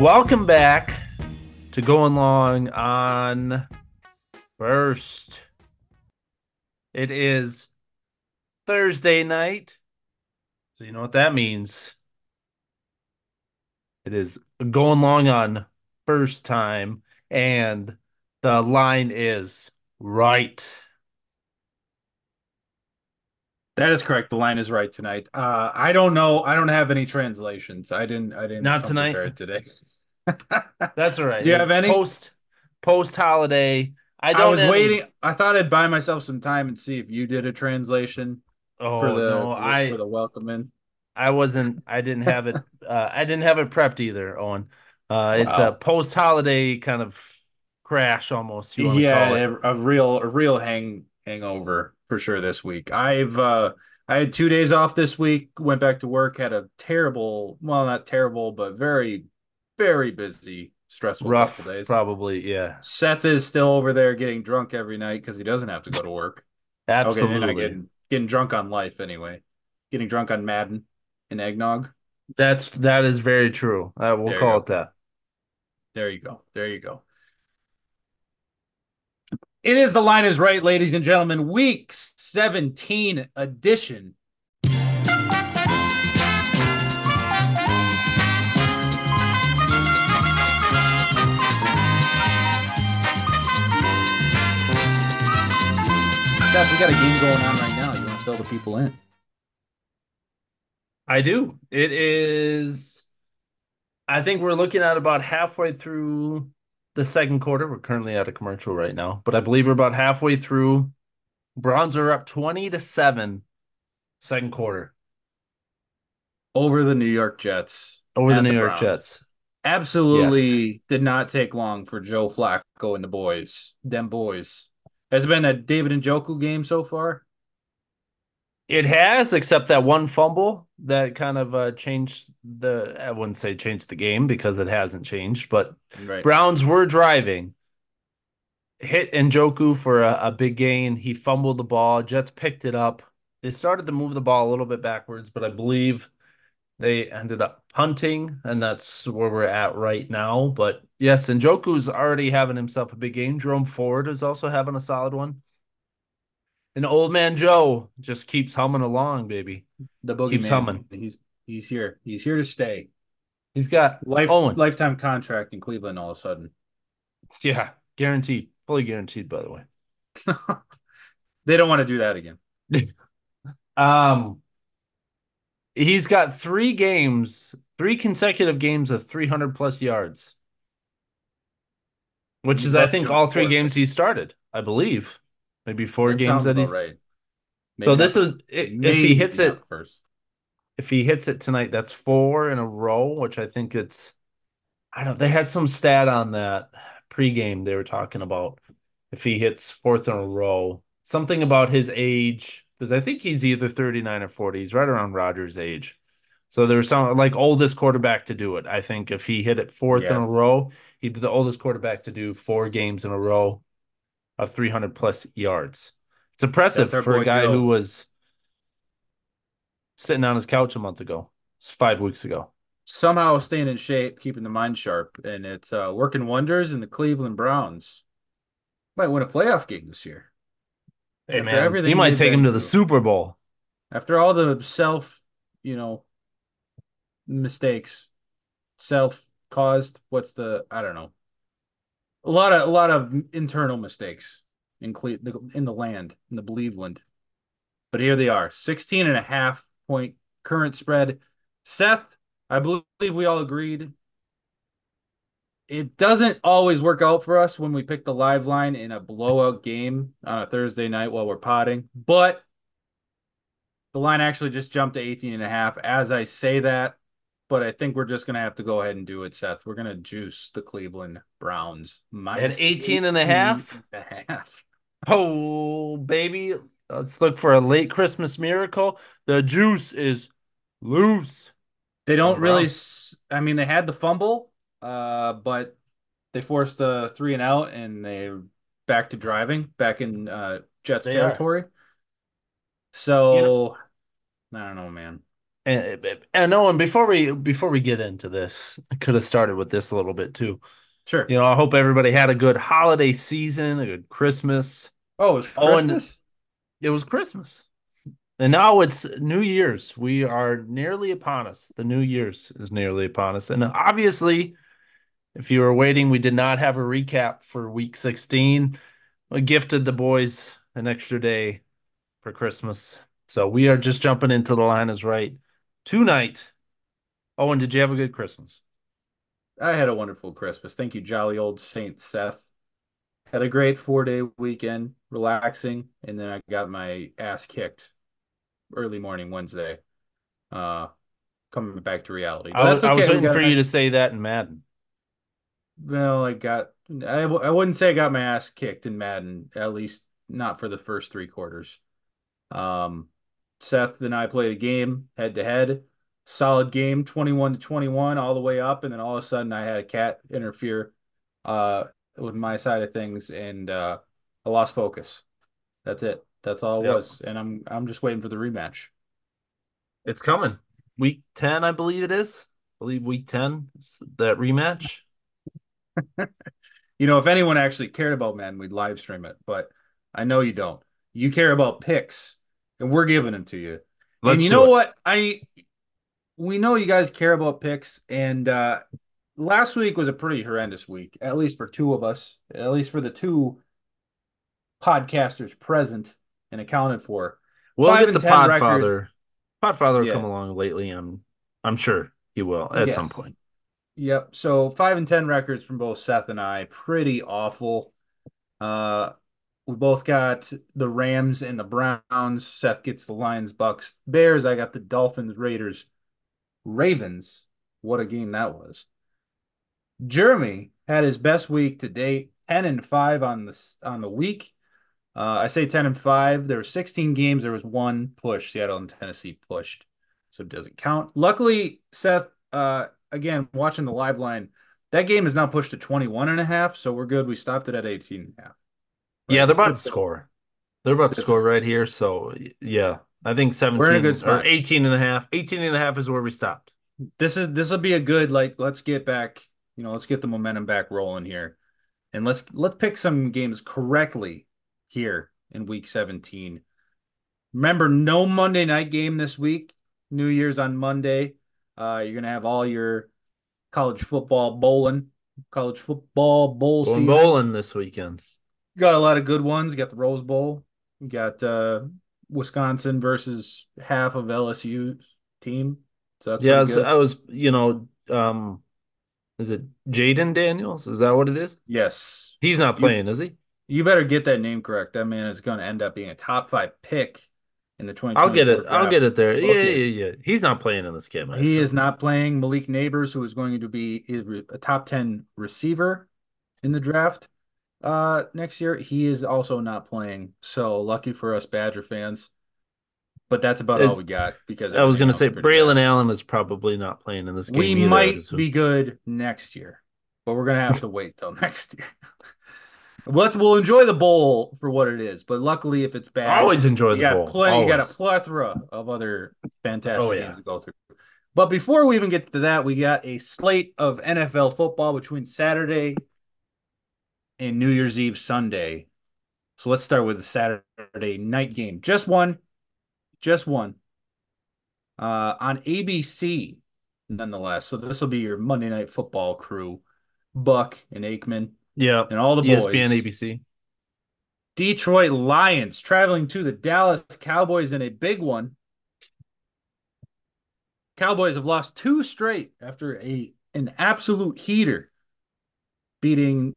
Welcome back to Going Long on First. It is Thursday night. So, you know what that means. It is going long on first time, and the line is right. That is correct. The line is right tonight. Uh, I don't know. I don't have any translations. I didn't. I didn't. Not tonight? today. That's all right. Do you have any? post post holiday? I don't I was any- waiting. I thought I'd buy myself some time and see if you did a translation Oh for the no, for, I the welcome in. I wasn't. I didn't have it. Uh, I didn't have it prepped either, Owen. Uh, it's a post holiday kind of crash almost. You want to Yeah, call it? a, a real a real hang hangover for sure this week. I've uh I had two days off this week. Went back to work. Had a terrible, well, not terrible, but very, very busy, stressful Rough, days. probably. Yeah, Seth is still over there getting drunk every night because he doesn't have to go to work. Okay, absolutely. I getting getting drunk on life anyway. Getting drunk on Madden and eggnog. That's that is very true. Uh, we'll There call it that. There you go. There you go. It is the line is right, ladies and gentlemen. Week 17 edition. Seth, we got a game going on right now. You want to fill the people in? I do. It is. I think we're looking at about halfway through the second quarter. We're currently at a commercial right now, but I believe we're about halfway through. Browns are up 20 to 7 second quarter Over the New York Jets. over the New the York Browns. Jets. Absolutely did not take long for Joe Flacco and the boys. Them boys. Has it been a David Njoku game so far? It has, except that one fumble that kind of uh, changed the. I wouldn't say changed the game because it hasn't changed, but Right. Browns were driving. Hit Njoku for a, a big gain. He fumbled the ball. Jets picked it up. They started to move the ball a little bit backwards, but I believe they ended up punting, and that's where we're at right now. But yes, Njoku's already having himself a big game. Jerome Ford is also having a solid one. And old man Joe just keeps humming along, baby. The boogeyman. Keeps humming. He's he's here. He's here to stay. He's got Life Owen. lifetime contract in Cleveland all of a sudden. yeah, guaranteed, fully guaranteed, by the way. They don't want to do that again. Um, he's got three games, three consecutive games of 300 plus yards, which is, I think, all three games he started, I believe. Maybe four That games that he's. right. So this is if he hits it, first. if he hits it tonight, that's four in a row, which I think it's. I don't. Know. They had some stat on that pregame they were talking about. If he hits fourth in a row, something about his age, because I think he's either 39 or 40. He's right around Rodgers' age. So there's some like oldest quarterback to do it. I think if he hit it fourth in a row, he'd be the oldest quarterback to do four games in a row of 300 plus yards. It's impressive for a guy Joe. who was sitting on his couch a month ago. It's five weeks ago. Somehow staying in shape, keeping the mind sharp, and it's uh, working wonders in the Cleveland Browns. Might win a playoff game this year. Hey After man, everything he might take him to the through. Super Bowl. after all the self, you know, mistakes, self caused. What's the? I don't know. A lot of a lot of internal mistakes in Cle- in the land in the Believeland. But here they are, 16 and a half point current spread. Seth, I believe we all agreed. It doesn't always work out for us when we pick the live line in a blowout game on a Thursday night while we're potting, but the line actually just jumped to 18 and a half as I say that, but I think we're just going to have to go ahead and do it, Seth. We're going to juice the Cleveland Browns. minus 18 and a half? 18 and a half. Oh, baby. Let's look for a late Christmas miracle. The juice is loose. They don't Oh, really, I mean, they had the fumble, uh, but they forced a three and out and they're back to driving, back in uh, Jets They are. territory. So, I don't know, man. And and uh, no, and before we before we get into this, I could have started with this a little bit too. Sure. You know, I hope everybody had a good holiday season, a good Christmas. Oh, it was Christmas? It was Christmas. And now it's New Year's. We are nearly upon us. The New Year's is nearly upon us. And obviously, if you were waiting, we did not have a recap for week 16. We gifted the boys an extra day for Christmas. So we are just jumping into the line is right tonight. Owen, did you have a good Christmas? I had a wonderful Christmas. Thank you, jolly old Saint Seth. Had a great four day weekend, relaxing, and then I got my ass kicked early morning Wednesday. Uh, coming back to reality. But I was, that's I was waiting for you to say that in Madden. Well, I got. I, w- I wouldn't say I got my ass kicked in Madden. At least not for the first three quarters. Um, Seth and I played a game head to head. Solid game, twenty-one to twenty-one, all the way up, and then all of a sudden I had a cat interfere, uh, with my side of things, and uh, I lost focus. That's it. That's all it Yep. was, and I'm I'm just waiting for the rematch. It's coming. Week 10, I believe it is. I believe week 10 is that rematch. You know, if anyone actually cared about men, we'd live stream it, but I know you don't. You care about picks, and we're giving them to you. Let's and you know it. what? I we know you guys care about picks, and uh last week was a pretty horrendous week, at least for two of us, at least for the two podcasters present and accounted for. We'll Five get the 10 Podfather. Podfather will Yeah. come along lately. I'm I'm sure he will at some point. Yep. So five and ten records from both Seth and I, pretty awful. Uh we both got the Rams and the Browns. Seth gets the Lions, Bucks, Bears. I got the Dolphins, Raiders, Ravens. What a game that was. Jeremy had his best week to date, 10 and 5 on the on the week. Uh, I say 10 and 5. There were 16 games. There was one push. Seattle and Tennessee pushed. So it doesn't count. Luckily, Seth, uh, again, watching the live line, that game is now pushed to 21 and a half. So we're good. We stopped it at 18 and a half. Yeah, they're about to score. They're about to score right here. So yeah, I think 17 good or spot. 18 and a half. 18 and a half is where we stopped. This is this will be a good like let's get back, you know, let's get the momentum back rolling here. And let's let's pick some games correctly here in week 17. Remember, no Monday night game this week. New Year's on Monday. Uh, you're gonna have all your college football bowling, college football bowl Going season. bowling this weekend. Got a lot of good ones. You got the Rose Bowl. You got uh, Wisconsin versus half of LSU's team. So that's Yeah, so. I was, you know, um, is it Jayden Daniels? Is that what it is? yes. He's not You- playing, is he? You better get that name correct. That man is going to end up being a top five pick in the 20 I'll get it. I'll get it there. Yeah, Okay. yeah, yeah. He's not playing in this game. I He is not playing Malik Nabers, who is going to be a top 10 receiver in the draft uh, next year. He is also not playing. So lucky for us Badger fans. But that's about all we got because I was going to else say is pretty Braelon. Allen is probably not playing in this game. We either, might assume. be good next year, but we're gonna have to wait till next year. Let's we'll enjoy the bowl for what it is, but luckily, if it's bad, I always enjoy you the got bowl. plenty. You got a always. plethora of other fantastic Oh, yeah. games to go through. But before we even get to that, we got a slate of NFL football between Saturday and New Year's Eve Sunday. So let's start with the Saturday night game. Just one, just one. Uh, on ABC, nonetheless. So this will be your Monday Night Football crew, Buck and Aikman Yeah. and all the boys. ESPN, ABC. Detroit Lions traveling to the Dallas Cowboys in a big one. Cowboys have lost two straight after a an absolute heater beating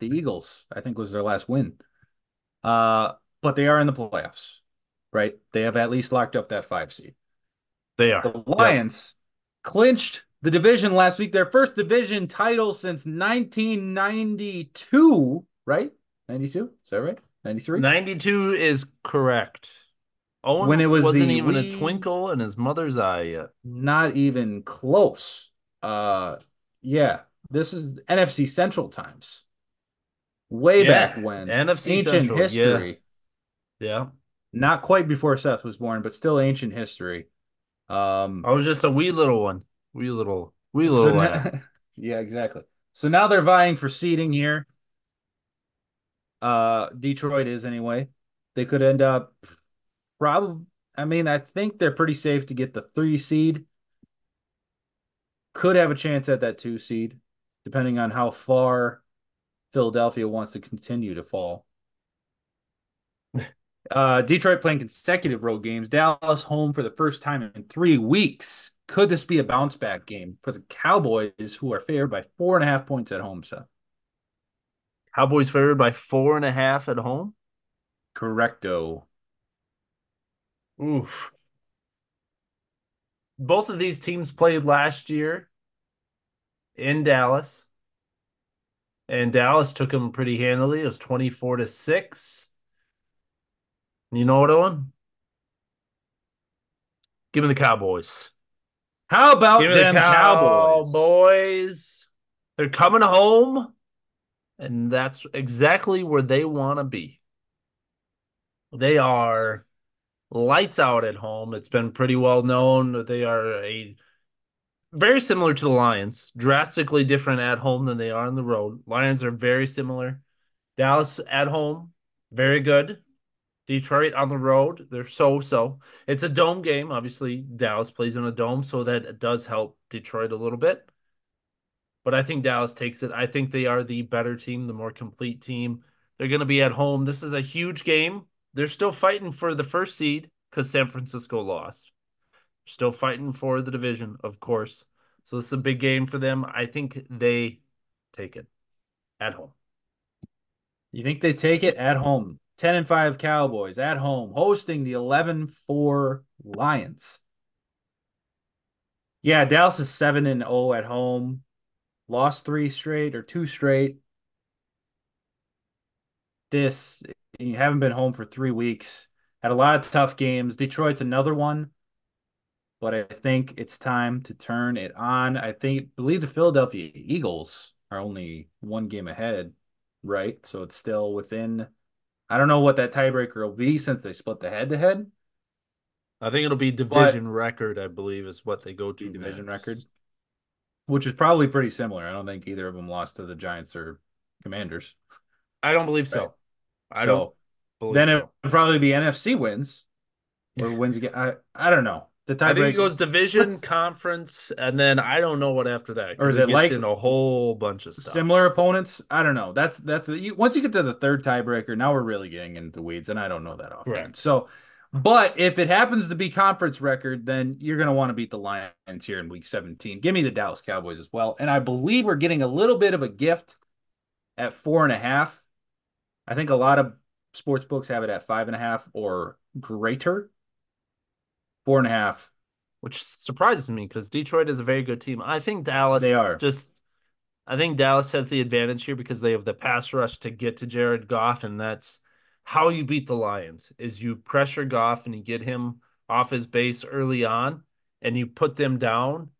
the Eagles, I think was their last win. Uh, but they are in the playoffs, right? They have at least locked up that five seed. They are. The Lions clinched the division last week, their first division title since 1992, right? 92? Is that right? 93? 92 is correct. Owen When it was wasn't the even wee- a twinkle in his mother's eye yet. Not even close. Uh yeah, this is NFC Central times. Way Yeah, back when. NFC ancient Central, history. Yeah. Not quite before Seth was born, but still ancient history. Um, I was just a wee little one, wee little, wee so little lad. now, yeah, exactly. So now they're vying for seeding here. Uh, Detroit is anyway. They could end up probably. I mean, I think they're pretty safe to get the three seed. Could have a chance at that two seed, depending on how far Philadelphia wants to continue to fall. Uh, Detroit playing consecutive road games. Dallas home for the first time in three weeks. Could this be a bounce back game for the Cowboys, who are favored by four and a half points at home, Seth? Cowboys favored by four and a half at home. Correcto. Oof. Both of these teams played last year in Dallas, and Dallas took them pretty handily. It was 24 to 6. You know what, Owen? Give me the Cowboys. How about Give me the them Cowboys? Cowboys. They're coming home, and that's exactly where they want to be. They are lights out at home. It's been pretty well known that they are a very similar to the Lions, drastically different at home than they are on the road. Lions are very similar. Dallas at home, very good. Detroit on the road, they're so so. It's a dome game. Obviously, Dallas plays in a dome, so that does help Detroit a little bit. But I think Dallas takes it. I think they are the better team, the more complete team. They're going to be at home. This is a huge game. They're still fighting for the first seed because San Francisco lost. Still fighting for the division, of course. So this is a big game for them. I think they take it at home. You think they take it at home? 10 and 5 Cowboys at home, hosting the 11 4 Lions. Yeah, Dallas is 7 and 0 at home. Lost three straight or two straight. This, you haven't been home for three weeks. Had a lot of tough games. Detroit's another one, but I think it's time to turn it on. I think, believe the Philadelphia Eagles are only one game ahead, right? So it's still within I don't know what that tiebreaker will be since they split the head to head. I think it'll be division but, record, I believe, is what they go to. Division next. record. Which is probably pretty similar. I don't think either of them lost to the Giants or Commanders. I don't believe so. Right. I so, don't then so. it would probably be NFC wins or wins again. I, I don't know. The tiebreaker. I think it goes division, What's... conference, and then I don't know what after that. Or is it, it like in a whole bunch of stuff? Similar opponents? I don't know. That's that's you, once you get to the third tiebreaker, now we're really getting into weeds, and I don't know that often. Right. So, but if it happens to be conference record, then you're going to want to beat the Lions here in Week 17. Give me the Dallas Cowboys as well, and I believe we're getting a little bit of a gift at four and a half. I think a lot of sports books have it at five and a half or greater. Four and a half. Which surprises me because Detroit is a very good team. I think Dallas they are just I think Dallas has the advantage here because they have the pass rush to get to Jared Goff, and that's how you beat the Lions is you pressure Goff and you get him off his base early on and you put them down.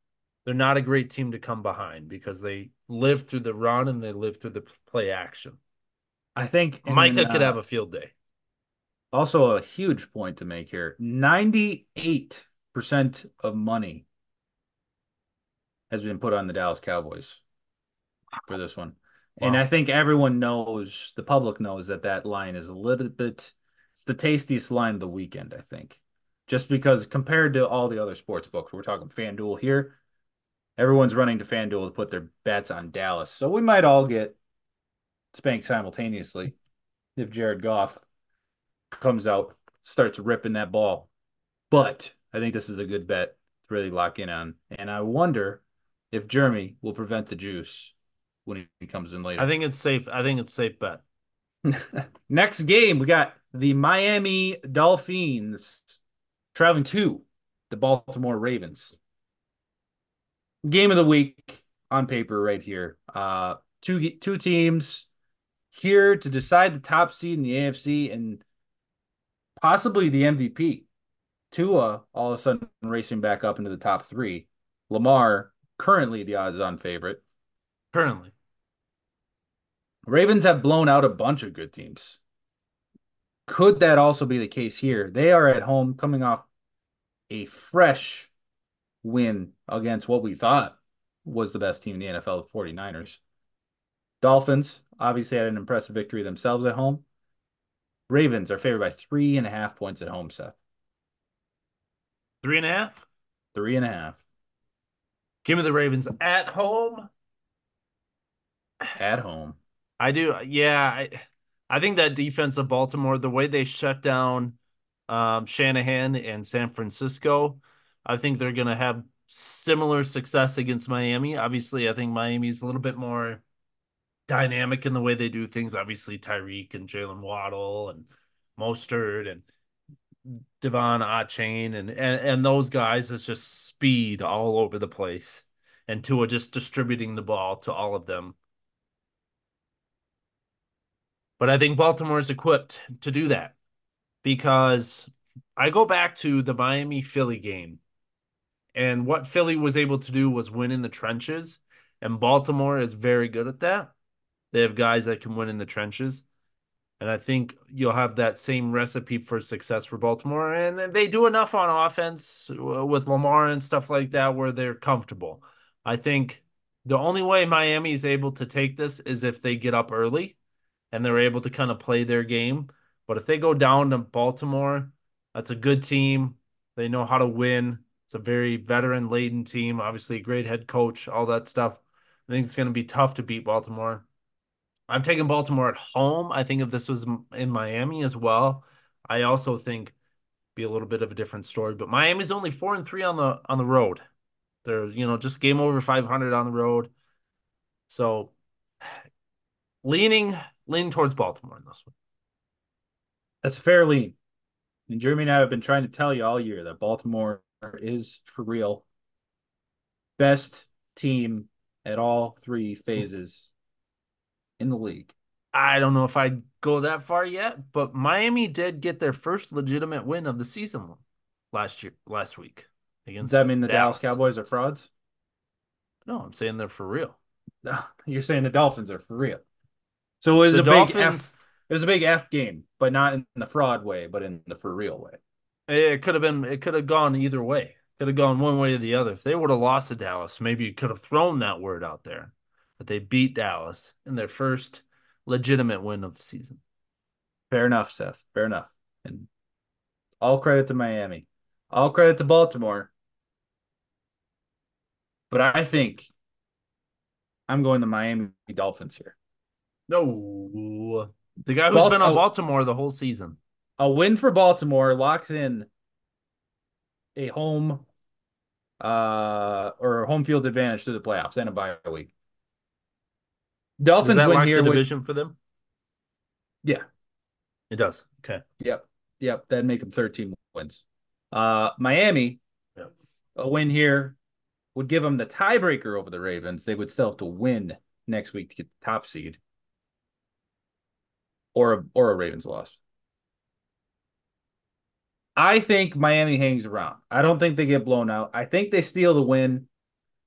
They're not a great team to come behind because they live through the run and they live through the play action. I think Micah then, uh, could have a field day. Also, a huge point to make here 98% of money has been put on the Dallas Cowboys for this one. Wow. And I think everyone knows, the public knows that that line is a little bit, it's the tastiest line of the weekend, I think. Just because compared to all the other sports books, we're talking FanDuel here, everyone's running to FanDuel to put their bets on Dallas. So we might all get spanked simultaneously if Jared Goff comes out, starts ripping that ball. But I think this is a good bet to really lock in on. And I wonder if Jeremy will prevent the juice when he comes in later. I think it's safe. I think it's safe bet. Next game, we got the Miami Dolphins traveling to the Baltimore Ravens. Game of the week on paper right here. Uh two two teams here to decide the top seed in the AFC and possibly the MVP. Tua all of a sudden racing back up into the top 3. Lamar currently the odds on favorite. Currently. Ravens have blown out a bunch of good teams. Could that also be the case here? They are at home coming off a fresh win against what we thought was the best team in the NFL, the 49ers. Dolphins obviously had an impressive victory themselves at home. Ravens are favored by three and a half points at home, Seth. Three and a half? Three and a half. Give me the Ravens at home. At home. I do. Yeah. I, I think that defense of Baltimore, the way they shut down um, Shanahan and San Francisco, I think they're going to have similar success against Miami. Obviously, I think Miami's a little bit more dynamic in the way they do things. Obviously, Tyreek and Jalen Waddle and Mostert and De'Von Achane and, and and those guys. It's just speed all over the place, and Tua just distributing the ball to all of them. But I think Baltimore is equipped to do that because I go back to the Miami Philly game, and what Philly was able to do was win in the trenches, and Baltimore is very good at that. They have guys that can win in the trenches. And I think you'll have that same recipe for success for Baltimore. And they do enough on offense with Lamar and stuff like that where they're comfortable. I think the only way Miami is able to take this is if they get up early and they're able to kind of play their game. But if they go down to Baltimore, that's a good team. They know how to win. It's a very veteran laden team, obviously, a great head coach, all that stuff. I think it's going to be tough to beat Baltimore. I'm taking Baltimore at home. I think if this was in Miami as well, I also think be a little bit of a different story. But Miami's only four and three on the on the road. They're you know just game over 500 on the road. So leaning leaning towards Baltimore in this one. That's fair lean. And Jeremy and I have been trying to tell you all year that Baltimore is for real best team at all three hmm. phases in the league. I don't know if I'd go that far yet, but Miami did get their first legitimate win of the season last year, last week against. Does that mean the Dallas, Dallas Cowboys are frauds? No, I'm saying they're for real. No, you're saying the Dolphins are for real. So it was the a Dolphins, big F. It was a big F game, but not in the fraud way, but in the for real way. It could have been. It could have gone either way. Could have gone one way or the other. If they would have lost to Dallas, maybe you could have thrown that word out there but they beat Dallas in their first legitimate win of the season. Fair enough, Seth. Fair enough. And all credit to Miami. All credit to Baltimore. But I think I'm going to Miami Dolphins here. No. The guy who's Balt- been on Baltimore the whole season. A win for Baltimore locks in a home uh or home field advantage to the playoffs and a bye week. Dolphins win here. Division for them. Yeah, it does. Okay. Yep. Yep. That'd make them 13 wins. Uh, Miami, yep. a win here would give them the tiebreaker over the Ravens. They would still have to win next week to get the top seed, or a, or a Ravens loss. I think Miami hangs around. I don't think they get blown out. I think they steal the win,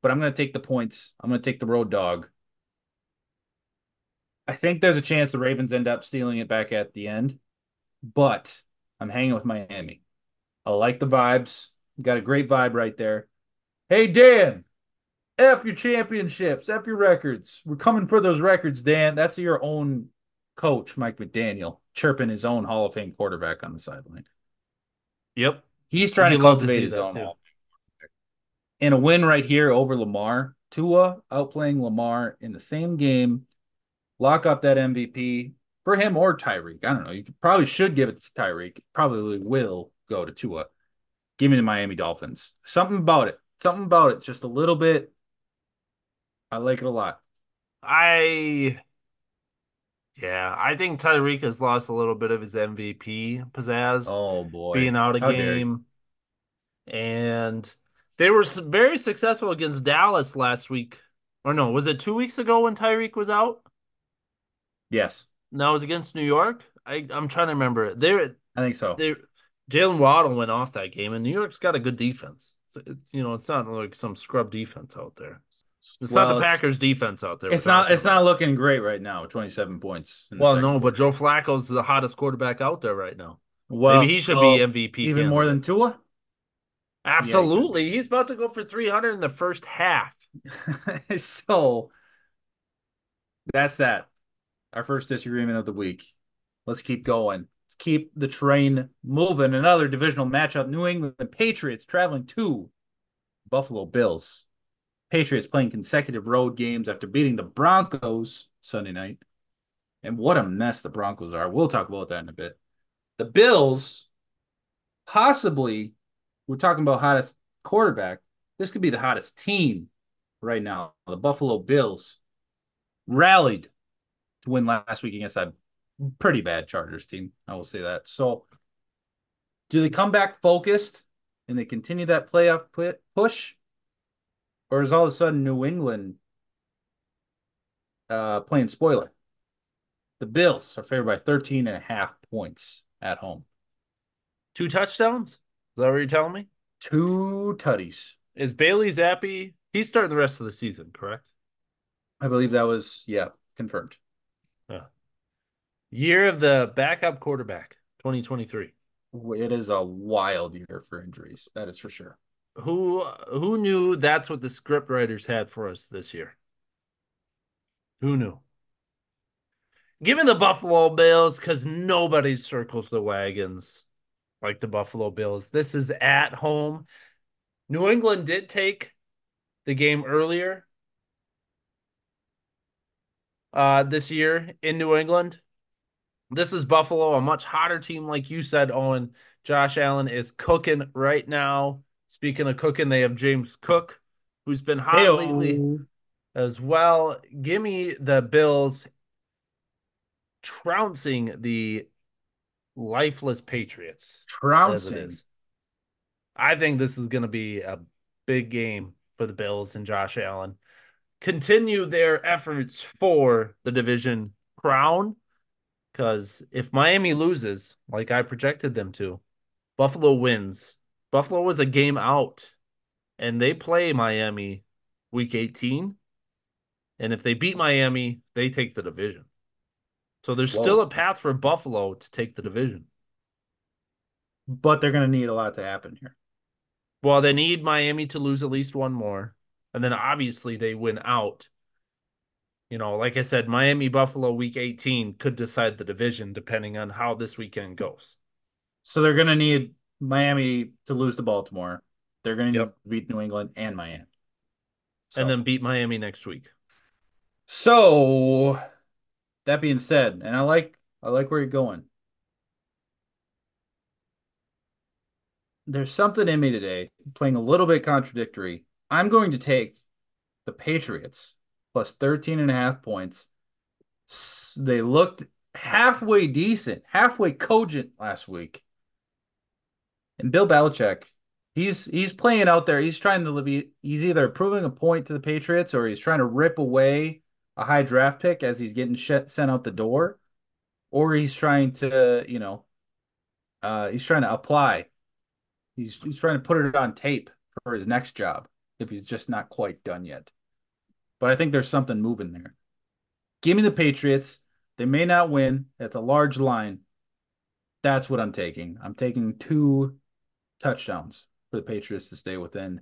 but I'm going to take the points. I'm going to take the road dog. I think there's a chance the Ravens end up stealing it back at the end, but I'm hanging with Miami. I like the vibes. Got a great vibe right there. Hey, Dan, F your championships, F your records. We're coming for those records, Dan. That's your own coach, Mike McDaniel, chirping his own Hall of Fame quarterback on the sideline. Yep. He's trying to cultivate to his own. Too. And a win right here over Lamar. Tua outplaying Lamar in the same game lock up that MVP for him or Tyreek. I don't know. You probably should give it to Tyreek. Probably will go to Tua. Give me the Miami Dolphins. Something about it. Something about it. Just a little bit. I like it a lot. I yeah, I think Tyreek has lost a little bit of his MVP pizzazz. Oh boy, being out of How game, and they were very successful against Dallas last week. Or no, was it two weeks ago when Tyreek was out? Yes. That was against New York. I I'm trying to remember. There, I think so. They Jalen Waddle went off that game, and New York's got a good defense. It, you know, it's not like some scrub defense out there. It's well, not the Packers defense out there. It's not. It's not looking great right now. Twenty seven points. Well, no, quarter. but Joe Flacco's the hottest quarterback out there right now. Well, Maybe he should be MVP. Even more than Tua. Yeah, Absolutely. He's about to go for 300 in the first half. So that's that. Our first disagreement of the week. Let's keep going. Let's keep the train moving. Another divisional matchup. New England Patriots traveling to Buffalo Bills. Patriots playing consecutive road games after beating the Broncos Sunday night. And what a mess the Broncos are. We'll talk about that in a bit. The Bills, possibly, we're talking about hottest quarterback. This could be the hottest team right now. The Buffalo Bills rallied to win last week against that pretty bad Chargers team. I will say that. So, do they come back focused and they continue that playoff push? Or is all of a sudden New England uh, playing spoiler? The Bills are favored by 13 and a half points at home. Two touchdowns? Is that what you're telling me? Two tutties. Is Bailey Zappe? He's starting the rest of the season, correct? I believe that was, yeah, confirmed. Yeah. Year of the backup quarterback, 2023. It is a wild year for injuries. That is for sure. Who who knew that's what the script writers had for us this year? Who knew? Give me the Buffalo Bills because nobody circles the wagons like the Buffalo Bills. This is at home. New England did take the game earlier uh, this year in New England. This is Buffalo, a much hotter team, like you said, Owen. Josh Allen is cooking right now. Speaking of cooking, they have James Cook, who's been hot Hey-o. lately as well. Give me the Bills trouncing the lifeless Patriots. Trouncing. I think this is going to be a big game for the Bills and Josh Allen. Continue their efforts for the division crown because if Miami loses, like I projected them to, Buffalo wins. Buffalo was a game out, and they play Miami week 18. And if they beat Miami, they take the division. So there's Whoa. still a path for Buffalo to take the division. But they're going to need a lot to happen here. Well, they need Miami to lose at least one more. And then obviously they win out. You know, like I said, Miami Buffalo week 18 could decide the division depending on how this weekend goes. So they're going to need Miami to lose to Baltimore. They're going to yep. beat New England and Miami. So. And then beat Miami next week. So that being said, and I like I like where you're going. There's something in me today, playing a little bit contradictory. I'm going to take the Patriots plus 13 and a half points. They looked halfway decent, halfway cogent last week. And Bill Belichick, he's he's playing out there. He's trying to be he's either proving a point to the Patriots or he's trying to rip away a high draft pick as he's getting sh- sent out the door, or he's trying to, you know, uh, he's trying to apply. He's he's trying to put it on tape for his next job if he's just not quite done yet. But I think there's something moving there. Give me the Patriots. They may not win. That's a large line. That's what I'm taking. I'm taking two touchdowns for the Patriots to stay within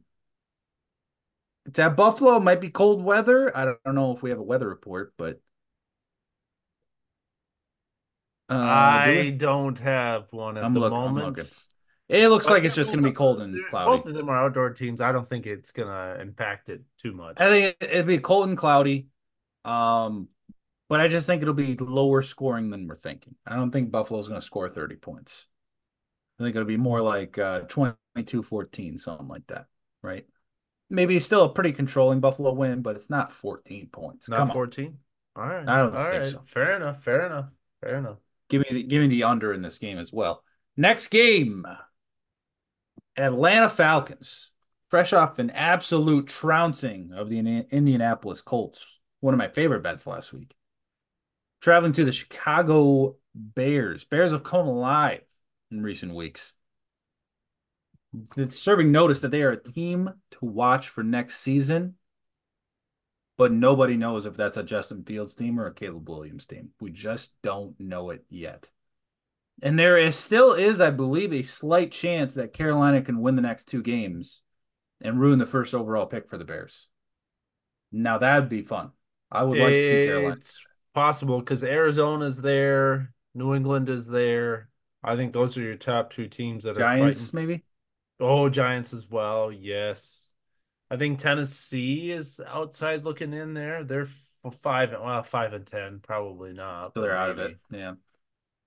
it's at Buffalo. It might be cold weather. I don't, know if we have a weather report, but uh, I do not have one at I'm the look, moment. It looks but like it's just going to be cold and cloudy. Both of them are outdoor teams. I don't think it's going to impact it too much. I think it'd be cold and cloudy. Um, but I just think it'll be lower scoring than we're thinking. I don't think Buffalo's going to score 30 points. I think it'll be more like uh, 22 14, something like that, right? maybe still a pretty controlling Buffalo win, but it's not 14 points. Not 14. All right. I don't All think right. so. Fair enough. Fair enough. Fair enough. Give me the, give me the under in this game as well. Next game, Atlanta Falcons, fresh off an absolute trouncing of the Indianapolis Colts. One of my favorite bets last week. Traveling to the Chicago Bears. Bears have come alive in recent weeks It's serving notice that they are a team to watch for next season. But nobody knows if that's a Justin Fields team or a Caleb Williams team. We just don't know it yet. And there is still is, I believe, a slight chance that Carolina can win the next two games and ruin the first overall pick for the Bears. Now that'd be fun. I would like to see Carolina. It's possible because Arizona's there, New England is there. I think those are your top two teams that are Giants, maybe. Oh, Giants as well. Yes. I think Tennessee is outside looking in there. They're five, well, five and ten, probably not. So they're out of it. Yeah.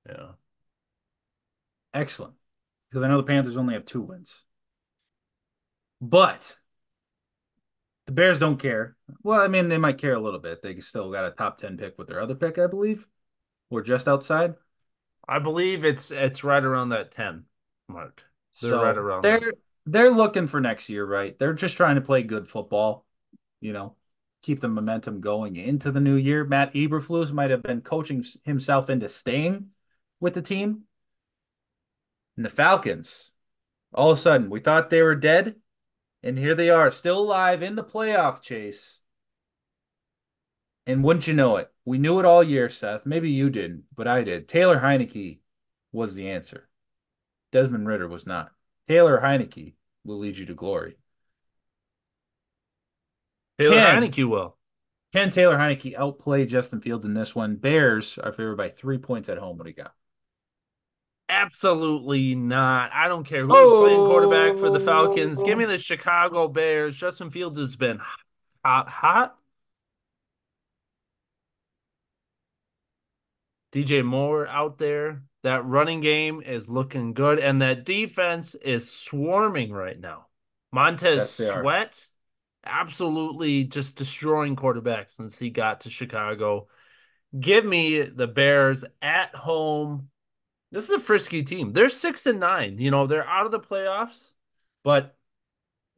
Yeah. Excellent. Because I know the Panthers only have two wins. But the Bears don't care. Well, I mean, they might care a little bit. They still got a top 10 pick with their other pick, I believe, or just outside. I believe it's it's right around that 10 mark. They're so right around they're there. they're looking for next year, right? They're just trying to play good football, you know, keep the momentum going into the new year. Matt Eberflus might have been coaching himself into staying with the team. And the Falcons, all of a sudden, we thought they were dead. And here they are, still alive in the playoff chase. And wouldn't you know it, we knew it all year, Seth. Maybe you didn't, but I did. Taylor Heinicke was the answer. Desmond Ridder was not. Taylor Heinicke will lead you to glory. Taylor can, Heinicke will. Can Taylor Heinicke outplay Justin Fields in this one? Bears are favored by three points at home. What do you got? Absolutely not. I don't care who's oh. playing quarterback for the Falcons. Give me oh. the Chicago Bears. Justin Fields has been hot, hot. DJ Moore out there. That running game is looking good, and that defense is swarming right now. Montez yes, Sweat, absolutely just destroying quarterbacks since he got to Chicago. Give me the Bears at home this is a frisky team. They're six and nine. You know, they're out of the playoffs, but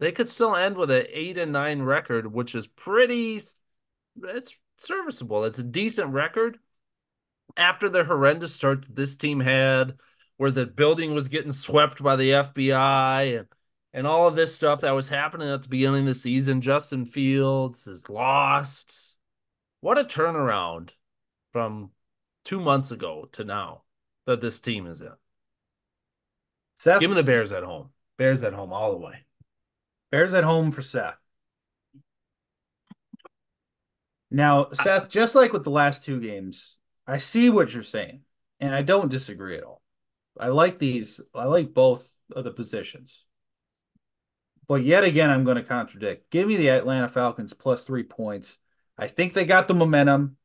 they could still end with an eight and nine record, which is pretty it's serviceable. It's a decent record. After the horrendous start that this team had, where the building was getting swept by the FBI and and all of this stuff that was happening at the beginning of the season, Justin Fields is lost. What a turnaround from two months ago to now that this team is in. Seth, Give me the Bears at home. Bears at home all the way. Bears at home for Seth. Now, Seth, just like with the last two games, I see what you're saying, and I don't disagree at all. I like these, I like both of the positions. But yet again, I'm going to contradict. Give me the Atlanta Falcons plus three points. I think they got the momentum.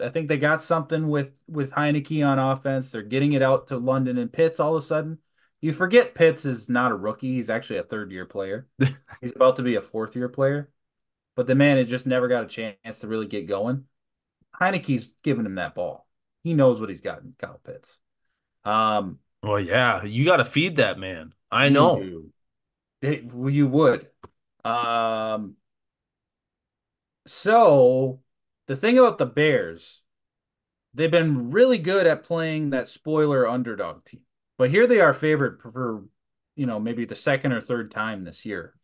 I think they got something with with Heinicke on offense. They're getting it out to London and Pitts all of a sudden. You forget Pitts is not a rookie. He's actually a third year player. He's about to be a fourth year player. But the man had just never got a chance to really get going. Heinicke's giving him that ball. He knows what he's got in Kyle Pitts. Um, well, yeah, you got to feed that man. I know. It, you would. Um, so the thing about the Bears, they've been really good at playing that spoiler underdog team. But here they are favored for, you know, maybe the second or third time this year.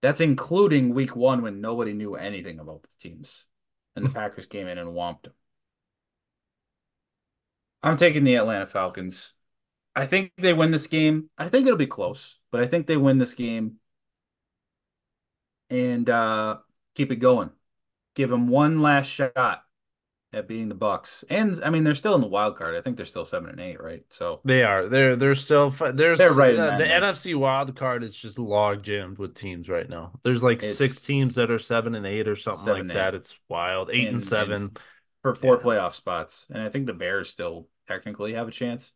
That's including week one when nobody knew anything about the teams. And the Packers came in and whomped them. I'm taking the Atlanta Falcons. I think they win this game. I think it'll be close, but I think they win this game. And uh keep it going. Give them one last shot at beating the Bucks. And I mean, they're still in the wild card. I think they're still seven and eight, right? So they are. They're they're still. There's they're right. Uh, the NFC wild card is just log jammed with teams right now. There's like it's six teams that are seven and eight or something like eight. that. It's wild. Eight and, and seven and for four yeah. playoff spots, and I think the Bears still technically have a chance.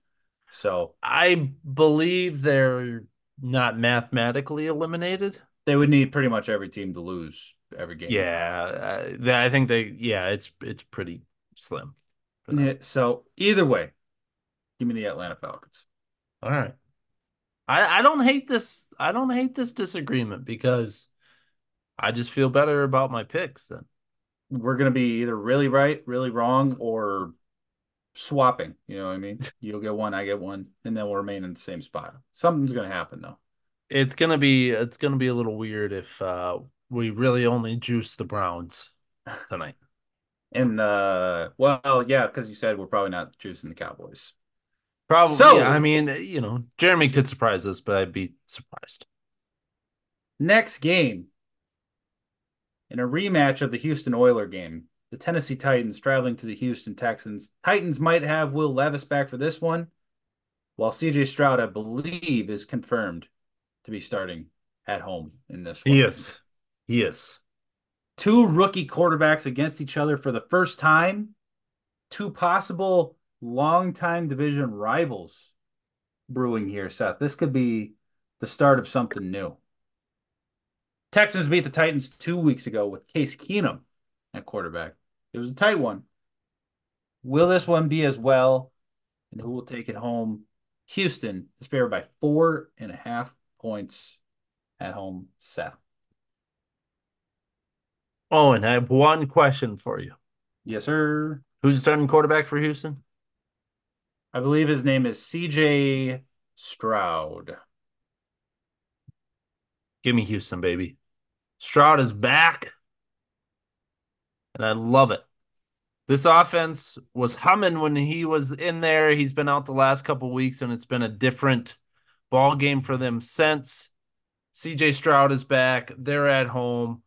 So I believe they're not mathematically eliminated. They would need pretty much every team to lose every game. Yeah, uh, I think they. Yeah, it's it's pretty slim. Yeah, so either way, give me the Atlanta Falcons. All right. I I don't hate this. I don't hate this disagreement because I just feel better about my picks. Then we're gonna be either really right, really wrong, or swapping. You know what I mean? You'll get one, I get one, and then we'll remain in the same spot. Something's gonna happen though. It's gonna be it's gonna be a little weird if uh we really only juice the Browns tonight. And the well, yeah, because you said we're probably not choosing the Cowboys. Probably. So- yeah, I mean, you know, Jeremy could surprise us, but I'd be surprised. Next game, in a rematch of the Houston Oiler game, the Tennessee Titans traveling to the Houston Texans. Titans might have Will Levis back for this one, while CJ Stroud, I believe, is confirmed to be starting at home in this one. Yes. Yes. Two rookie quarterbacks against each other for the first time. Two possible longtime division rivals brewing here, Seth. This could be the start of something new. Texans beat the Titans two weeks ago with Case Keenum at quarterback. It was a tight one. Will this one be as well? And who will take it home? Houston is favored by four and a half points at home. Seth. Oh, and I have one question for you. Yes, sir. Who's the starting quarterback for Houston? I believe his name is CJ Stroud. Give me Houston, baby. Stroud is back. And I love it. This offense was humming when he was in there. He's been out the last couple weeks, and it's been a different ball game for them since. CJ Stroud is back. They're at home.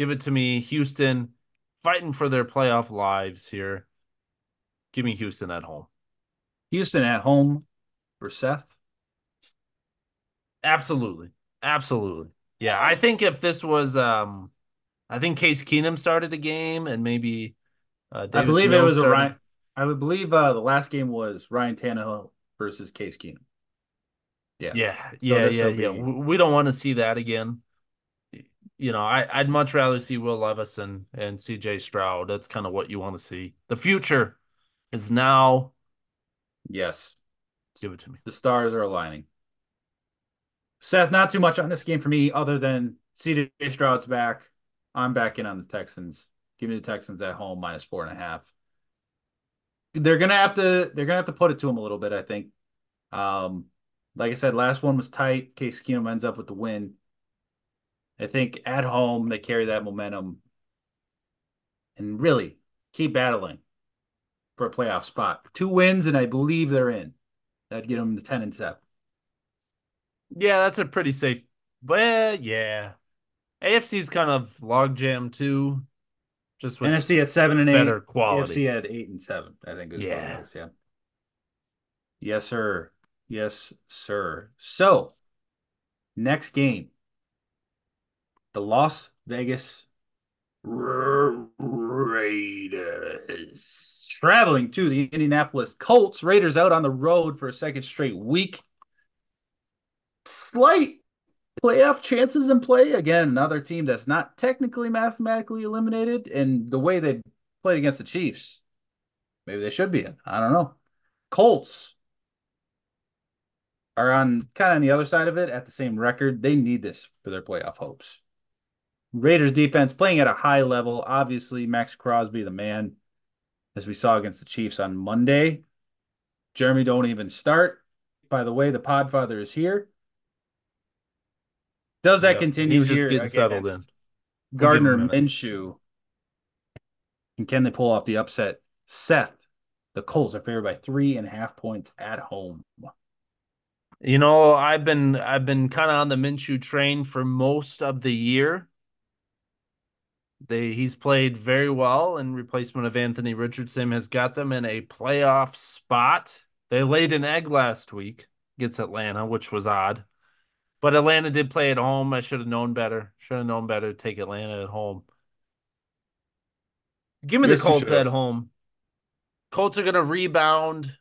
Give it to me. Houston fighting for their playoff lives here. Give me Houston at home. Houston at home for Seth. Absolutely. Absolutely. Yeah, I think if this was um I think Case Keenum started the game and maybe uh I believe it Mills was a started- Ryan. I would believe uh, the last game was Ryan Tannehill versus Case Keenum. Yeah. Yeah, So yeah, yeah, will yeah. We don't want to see that again. You know, I, I'd much rather see Will Levis and, and CJ Stroud. That's kind of what you want to see. The future is now. Yes. Give it to me. The stars are aligning. Seth, not too much on this game for me, other than CJ Stroud's back. I'm back in on the Texans. Give me the Texans at home minus four and a half. They're gonna have to. They're gonna have to put it to them a little bit. I think. Um, like I said, last one was tight. Case Keenum ends up with the win. I think at home they carry that momentum and really keep battling for a playoff spot. Two wins, and I believe they're in. That'd get them to ten and seven. Yeah, that's a pretty safe. But yeah, AFC's kind of logjam too. Just with NFC at seven and eight. better quality. AFC at eight and seven. I think is Yeah. what it is. Yeah. Yes, sir. Yes, sir. So, next game, the Las Vegas Ra- Raiders traveling to the Indianapolis Colts. Raiders out on the road for a second straight week. Slight playoff chances in play. Again, another team that's not technically mathematically eliminated. And the way they played against the Chiefs, maybe they should be in. I don't know. Colts are on kind of on the other side of it at the same record. They need this for their playoff hopes. Raiders defense playing at a high level. Obviously, Maxx Crosby, the man, as we saw against the Chiefs on Monday. Jeremy don't even start. By the way, the Podfather is here. Does that Yep, continue he's just here getting settled in. Gardner We'll give him a Minshew? And can they pull off the upset? Seth, the Colts are favored by three and a half points at home. You know, I've been I've been kind of on the Minshew train for most of the year. They he's played very well in replacement of Anthony Richardson has got them in a playoff spot. They laid an egg last week against Atlanta, which was odd. But Atlanta did play at home. I should have known better. Should have known better to take Atlanta at home. Give me Yes, the Colts at home. Colts are going to rebound.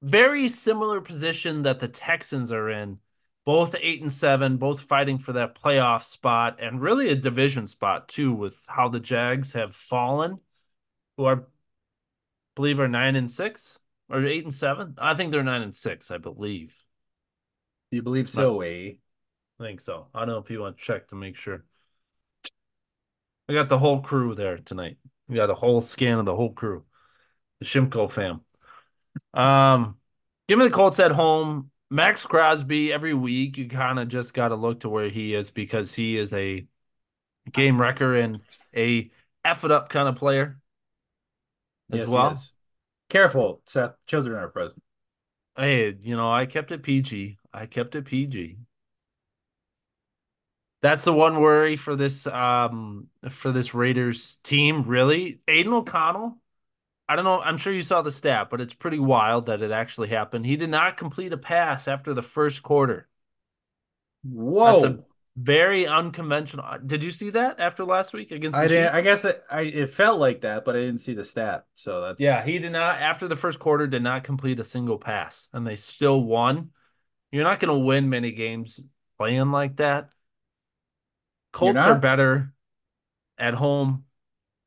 Very similar position that the Texans are in. Both eight and seven, both fighting for that playoff spot and really a division spot too, with how the Jags have fallen, who are, I believe, are nine and six or eight and seven. I think they're nine and six, I believe. You believe so, eh? I think so. I don't know if you want to check to make sure. I got the whole crew there tonight. We got a whole scan of the whole crew, the Shimko fam. Um, give me the Colts at home. Maxx Crosby every week. You kind of just got to look to where he is because he is a game wrecker and a F it up kind of player. as Yes, well. Careful, Seth. Children are present. Hey, you know, I kept it PG. I kept it PG. That's the one worry for this um for this Raiders team, really. Aidan O'Connell, I don't know, I'm sure you saw the stat, but it's pretty wild that it actually happened. He did not complete a pass after the first quarter. That's a Whoa. very unconventional. Uh, did you see that after last week against the I didn't. Chiefs? I guess it, I it felt like that, but I didn't see the stat. So that's Yeah, he did not after the first quarter did not complete a single pass and they still won. You're not going to win many games playing like that. Colts are better at home.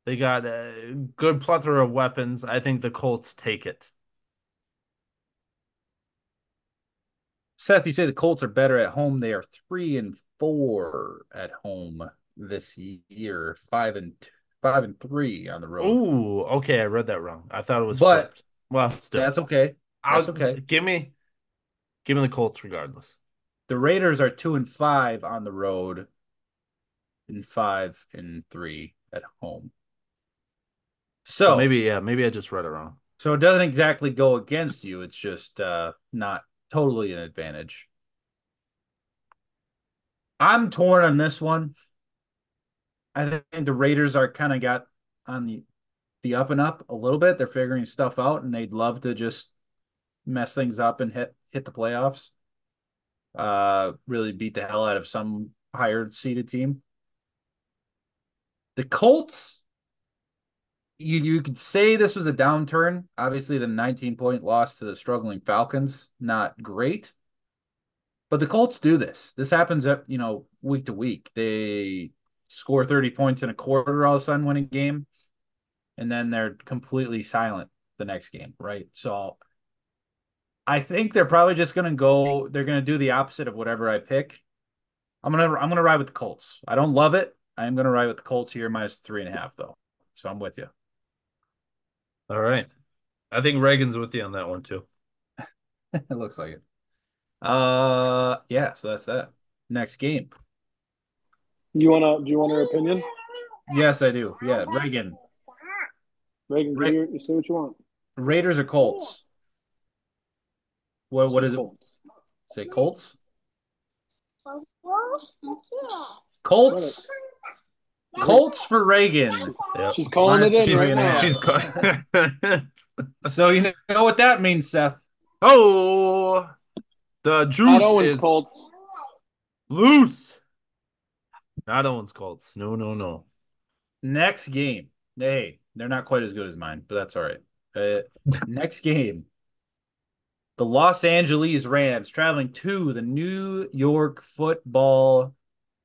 They got a good plethora of weapons. I think the Colts take it. Seth. You say the Colts are better at home. They are three and four at home this year. Five and five and three on the road. Ooh, okay, I read that wrong. I thought it was But flipped. Well, still, That's okay. I'll, okay. Give me, give me the Colts regardless. The Raiders are two and five on the road, and five and three at home. So So maybe, yeah, maybe I just read it wrong. So it doesn't exactly go against you. It's just uh, not totally an advantage. I'm torn on this one. I think the Raiders are kind of got on the the up and up a little bit. They're figuring stuff out, and they'd love to just mess things up and hit hit the playoffs. Uh, really beat the hell out of some higher seeded team. The Colts you you could say this was a downturn. Obviously, the 19 point loss to the struggling Falcons, not great. But the Colts do this. This happens at you know, week to week. They score 30 points in a quarter all of a sudden win a game, and then they're completely silent the next game, right? So I think they're probably just gonna go, they're gonna do the opposite of whatever I pick. I'm gonna I'm gonna ride with the Colts. I don't love it. I'm gonna ride with the Colts here, minus three and a half, though. So I'm with you. All right. I think Reagan's with you on that one too. it looks like it. Uh, yeah. So that's that. Next game. You wanna? Do you want her opinion? Yes, I do. Yeah, Reagan. Reagan, Ra- give your, you say what you want. Raiders or Colts? What what is it? Colts. Say Colts. Colts. Colts for Reagan. Yep. She's calling Minus it in She's right now. she's co- So you know what that means, Seth. oh the juice Owens is Colts. loose. Not Owens Colts. No, no, no. Next game. Hey, they're not quite as good as mine, but that's all right. Uh, next game. The Los Angeles Rams traveling to the New York Football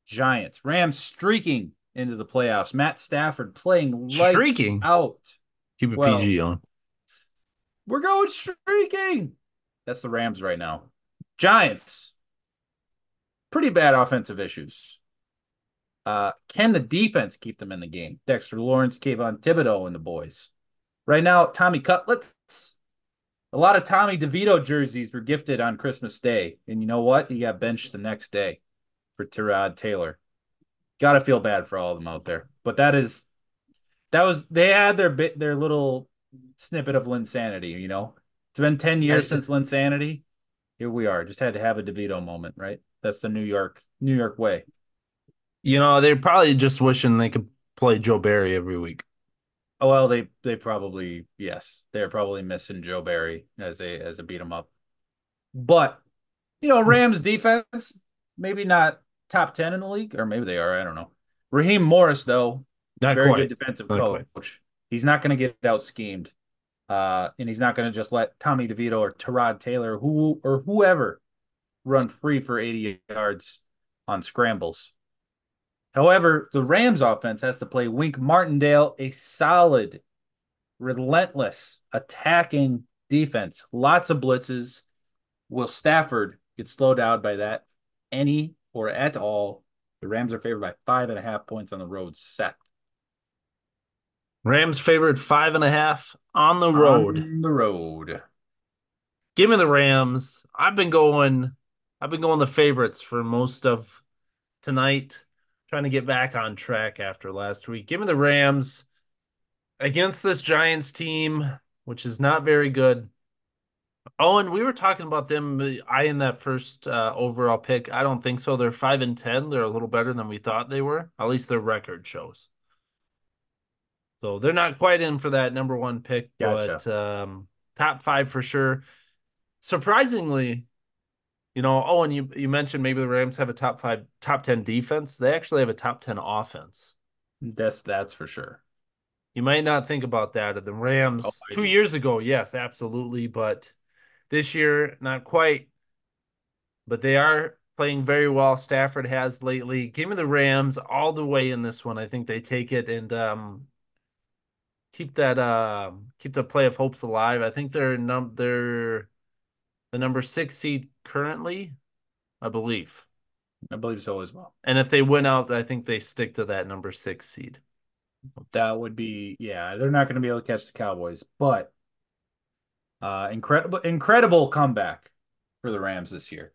Giants. Rams streaking into the playoffs. Matt Stafford playing lights Streaking? out. Keep it Well- PG on. We're going streaking. That's the Rams right now. Giants. Pretty bad offensive issues. Uh, can the defense keep them in the game? Dexter Lawrence, Kayvon Thibodeaux, and the boys. Right now, Tommy Cutlets. A lot of Tommy DeVito jerseys were gifted on Christmas Day. And you know what? He got benched the next day for Tyrod Taylor. Gotta feel bad for all of them out there. But that is that was they had their bit their little snippet of Linsanity, you know. It's been 10 years since Linsanity. Here we are. Just had to have a DeVito moment, right? That's the New York New York way. You know, they're probably just wishing they could play Joe Barry every week. Oh well, they they probably yes, they're probably missing Joe Barry as a as a beat 'em up. But you know, Rams defense maybe not top ten in the league, or maybe they are. I don't know. Raheem Morris though, Not very quite. good defensive Not coach. quite. He's not going to get out schemed, uh, and he's not going to just let Tommy DeVito or Tyrod Taylor who or whoever run free for eighty yards on scrambles. However, the Rams offense has to play Wink Martindale, a solid, relentless attacking defense. Lots of blitzes. Will Stafford get slowed down by that any or at all? The Rams are favored by five and a half points on the road. Set Rams favored five and a half on the road. On the road. Give me the Rams. I've been going I've been going the favorites for most of tonight, trying to get back on track after last week. Give me the Rams. against this Giants team, which is not very good. Oh, and we were talking about them eyeing that first uh, overall pick. I don't think so. They're five and ten. They're a little better than we thought they were. At least their record shows. So they're not quite in for that number one pick, Gotcha. but um, top five for sure. Surprisingly, you know, oh, and you you mentioned maybe the Rams have a top five, top ten defense. They actually have a top ten offense. That's that's for sure. You might not think about that. The Rams Oh, I two do. years ago, yes, absolutely, but this year not quite. But they are playing very well. Stafford has lately. Give me the Rams all the way in this one. I think they take it and um, keep that uh, keep the play of hopes alive. I think they're num they're the number six seed currently, I believe. I believe so as well. And if they win out, I think they stick to that number six seed. That would be yeah. They're not going to be able to catch the Cowboys, but uh, incredible incredible comeback for the Rams this year.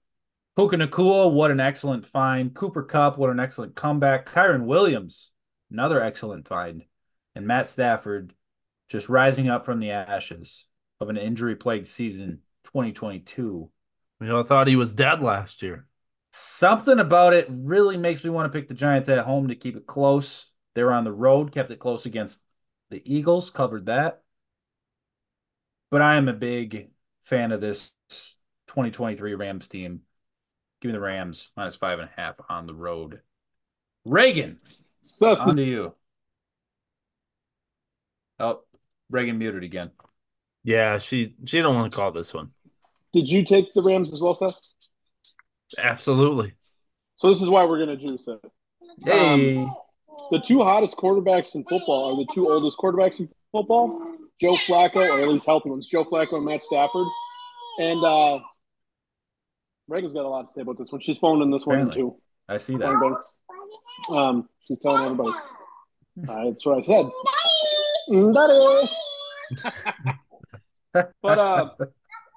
Puka Nacua, what an excellent find. Cooper Kupp, what an excellent comeback. Kyren Williams, another excellent find. And Matt Stafford just rising up from the ashes of an injury plagued season 2022. We all thought he was dead last year. Something about it really makes me want to pick the Giants at home to keep it close. They're on the road, kept it close against the Eagles, covered that. But I am a big fan of this 2023 Rams team. Give me the Rams minus five and a half on the road. Reagan, Seth, on to you. Oh, Reagan muted again. Yeah, she she don't want to call this one. did you take the Rams as well, Seth? Absolutely. So this is why we're gonna juice it. Hey, um, The two hottest quarterbacks in football are the two oldest quarterbacks in football, Joe Flacco, or at least healthy ones, Joe Flacco and Matt Stafford. And uh Reagan's got a lot to say about this one. She's phoning this one in too. I see that. Um, she's telling everybody. Uh, that's what I said. Daddy. but uh,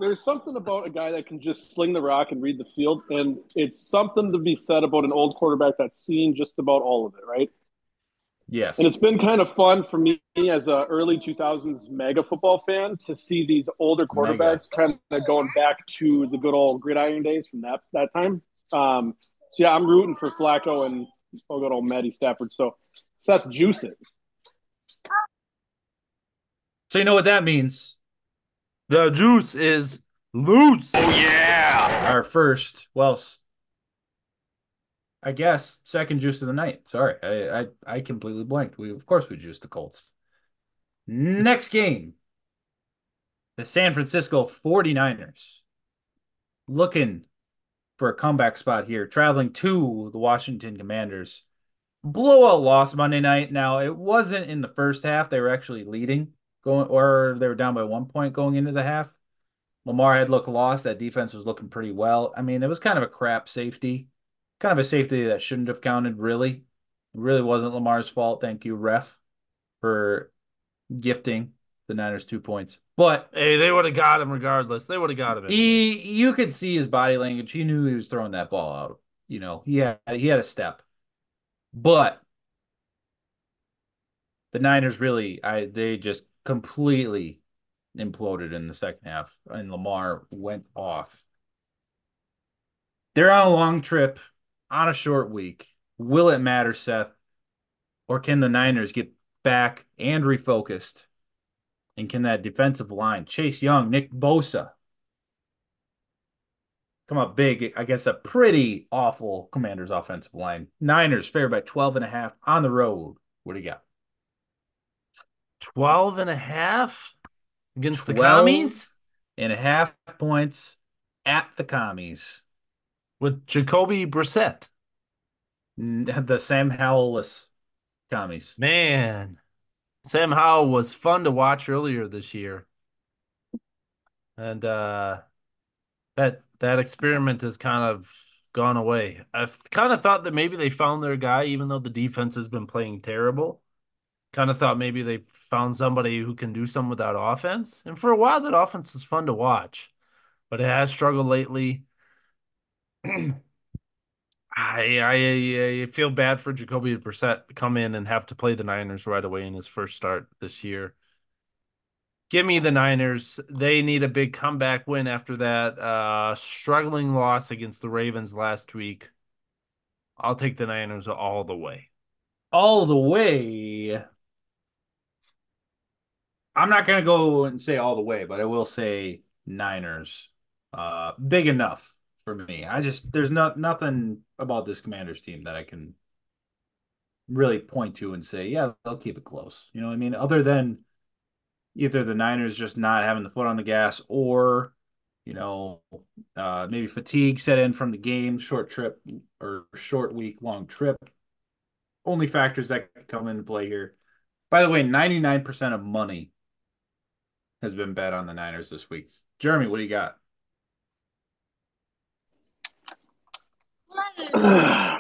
there's something about a guy that can just sling the rock and read the field, and it's something to be said about an old quarterback that's seen just about all of it, right? Yes. And it's been kind of fun for me as a early 2000s mega football fan to see these older quarterbacks kind of going back to the good old gridiron days from that that time. Um, so yeah, I'm rooting for Flacco and oh, good old Matty Stafford. So Seth, juice it. So you know what that means. The juice is loose. Oh yeah. Our first, well, s- I guess second juice of the night. Sorry, I I, I completely blanked. We of course we juiced the Colts. Next game, the San Francisco 49ers looking for a comeback spot here, traveling to the Washington Commanders. Blowout loss Monday night. Now it wasn't in the first half; they were actually leading, going or they were down by one point going into the half. Lamar had looked lost. That defense was looking pretty well. I mean, it was kind of a crap safety, kind of a safety that shouldn't have counted, really. It really wasn't Lamar's fault. Thank you, ref, for gifting the Niners two points. But Hey, they would have got him regardless. They would have got him. anyways. he, you could see his body language. He knew he was throwing that ball out. You know, he had he had a step. But the Niners really, I they just completely imploded in the second half, and Lamar went off. They're on a long trip, on a short week. Will it matter, Seth? Or can the Niners get back and refocused? And can that defensive line, Chase Young, Nick Bosa, come up big against a pretty awful Commanders offensive line? Niners favored by 12 and a half on the road. What do you got? 12 and a half against the commies And a half points at the commies. With Jacoby Brissett. The Sam Howell-less commies. Man, Sam Howell was fun to watch earlier this year. And uh that that experiment has kind of gone away. I've kind of thought that maybe they found their guy, even though the defense has been playing terrible. Kind of thought maybe they found somebody who can do something without offense. And for a while, that offense was fun to watch, but it has struggled lately. I, I I feel bad for Jacoby Brissett come in and have to play the Niners right away in his first start this year. Give me the Niners. They need a big comeback win after that uh, struggling loss against the Ravens last week. I'll take the Niners all the way. All the way. I'm not gonna go and say all the way, but I will say Niners. Uh, big enough for me. I just there's not nothing about this Commanders team that I can really point to and say, yeah, they'll keep it close. You know what I mean? Other than either the Niners just not having the foot on the gas or you know, uh, maybe fatigue set in from the game, short trip or short week long trip. Only factors that come into play here. By the way, 99% of money has been bet on the Niners this week. Jeremy, what do you got?